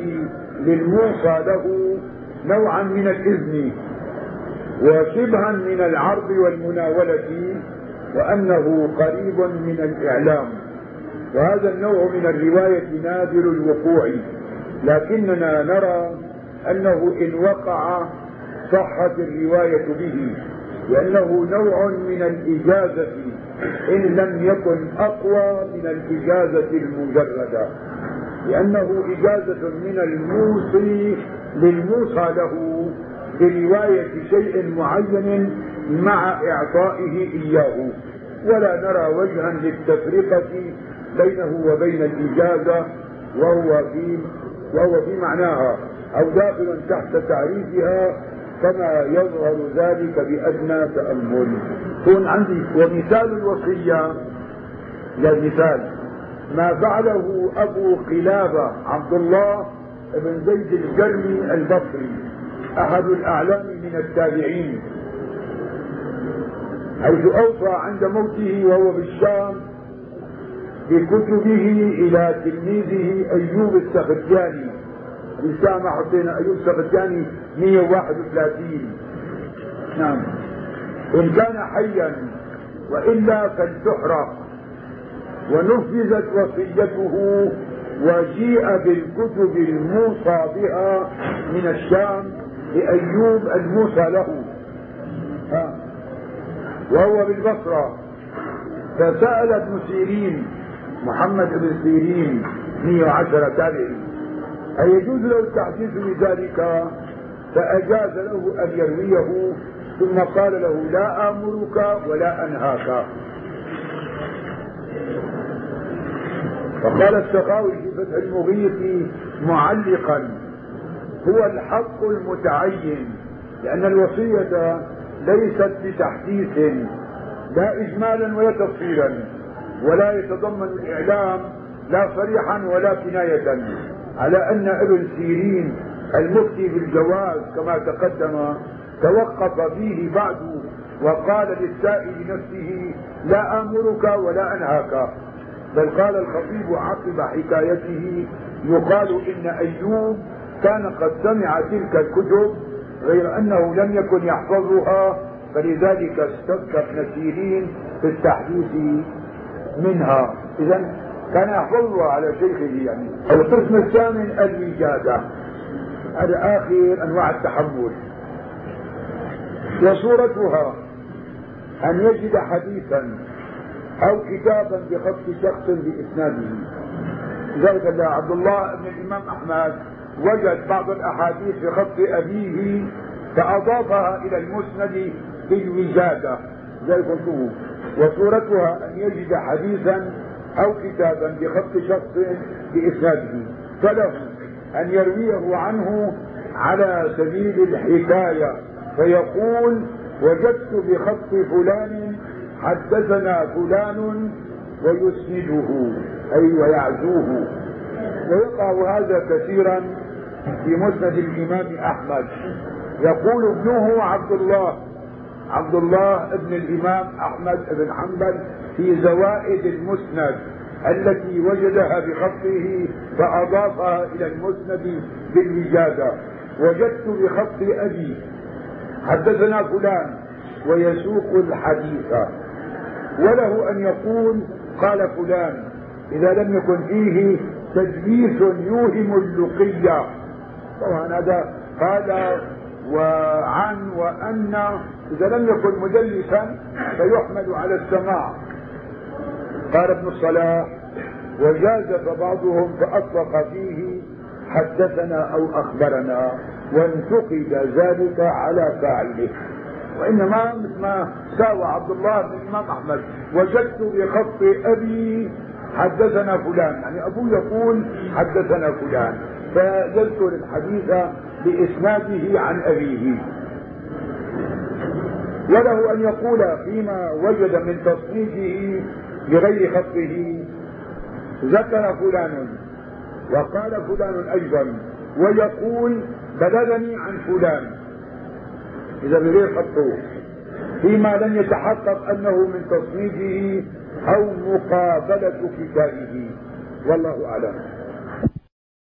للموصى له نوعا من الإذن وشبها من العرض والمناولة وأنه قريب من الإعلام. وهذا النوع من الرواية نادر الوقوع لكننا نرى أنه إن وقع صحت الرواية به لأنه نوع من الإجازة إن لم يكن أقوى من الإجازة المجردة لأنه إجازة من الموصي للموصى له برواية شيء معين مع إعطائه إياه. ولا نرى وجها للتفرقة بينه وبين الإجازة وهو في وهو في معناها أو داخل تحت تعريفها كما يظهر ذلك بأدنى تأمل. كون عندي ومثال الوصية. للمثال ما فعله أبو قلابة عبد الله بن زيد الجرمي البصري أحد الأعلام من التابعين. حيث أوصى عند موته وهو بالشام بكتبه إلى تلميذه أيوب السختياني. الإسلام حطينا أيوب السختياني 131 نعم. إن كان حيا وإلا فلتحرق. ونفذت وصيته وجيء بالكتب الموصى بها من الشام لأيوب الموصى له. ها. وهو بالبصرة. فسأل ابن سيرين محمد بن سيرين 110 تابعي أيجوز له التحديث بذلك؟ فأجاز له أن يرويه ثم قال له لا آمرك ولا أنهاك. فقال السخاوي في فتح المغيث معلقا هو الحق المتعين لأن الوصية ليست بتحديث لا إجمالا ولا تفصيلا ولا يتضمن الإعلام لا صريحا ولا كناية. على أن ابن سيرين المفتي بالجواز كما تقدم توقف فيه بعد وقال للسائل نفسه لا آمرك ولا أنهاك. بل قال الخطيب عقب حكايته يقال إن أيوب كان قد سمع تلك الكتب غير أنه لم يكن يحفظها فلذلك استك ابن سيرين في التحديث منها. إذا كان يحفظها على شيخه يعني. القسم الثامن الوجادة هذا آخر أنواع التحمل. وصورتها أن يجد حديثا أو كتابا بخط شخص بإسناده. لذلك عبد الله بن الإمام أحمد وجد بعض الأحاديث بخط أبيه فأضافها إلى المسند بالوجادة زي وصورتها أن يجد حديثا أو كتابا بخط شخص بإسناده. فله أن يرويه عنه على سبيل الحكاية. فيقول وجدت بخط فلان حدثنا فلان ويسنده أي ويعزوه. ويقع هذا كثيرا في مسند الإمام أحمد. يقول ابنه عبد الله عبد الله ابن الإمام أحمد بن حنبل في زوائد المسند التي وجدها بخطه فأضافها إلى المسند بالوجادة. وجدت بخط أبي حدثنا فلان ويسوق الحديث. وله أن يقول قال فلان إذا لم يكن فيه تدليس يوهم اللقية. طبعا هذا قال وعن وأن إذا لم يكن مدلسا فيحمل على السماع. قال ابن الصلاح وجازف بعضهم فأطلق فيه حدثنا أو أخبرنا وانتقد ذلك على فاعله. وإنما مثل ما ساوى عبد الله بن الإمام أحمد وجدت بخط أبي حدثنا فلان يعني أبوه يقول حدثنا فلان فيذكر الحديث بإسناده عن أبيه. وله أن يقول فيما وجد من تصنيفه بغير خطه ذكر فلان وقال فلان أيضا ويقول بلغني عن فلان. إذا بغير خطه فيما لم يتحقق أنه من تصنيفه أو مقابلة كتابه. والله أعلم.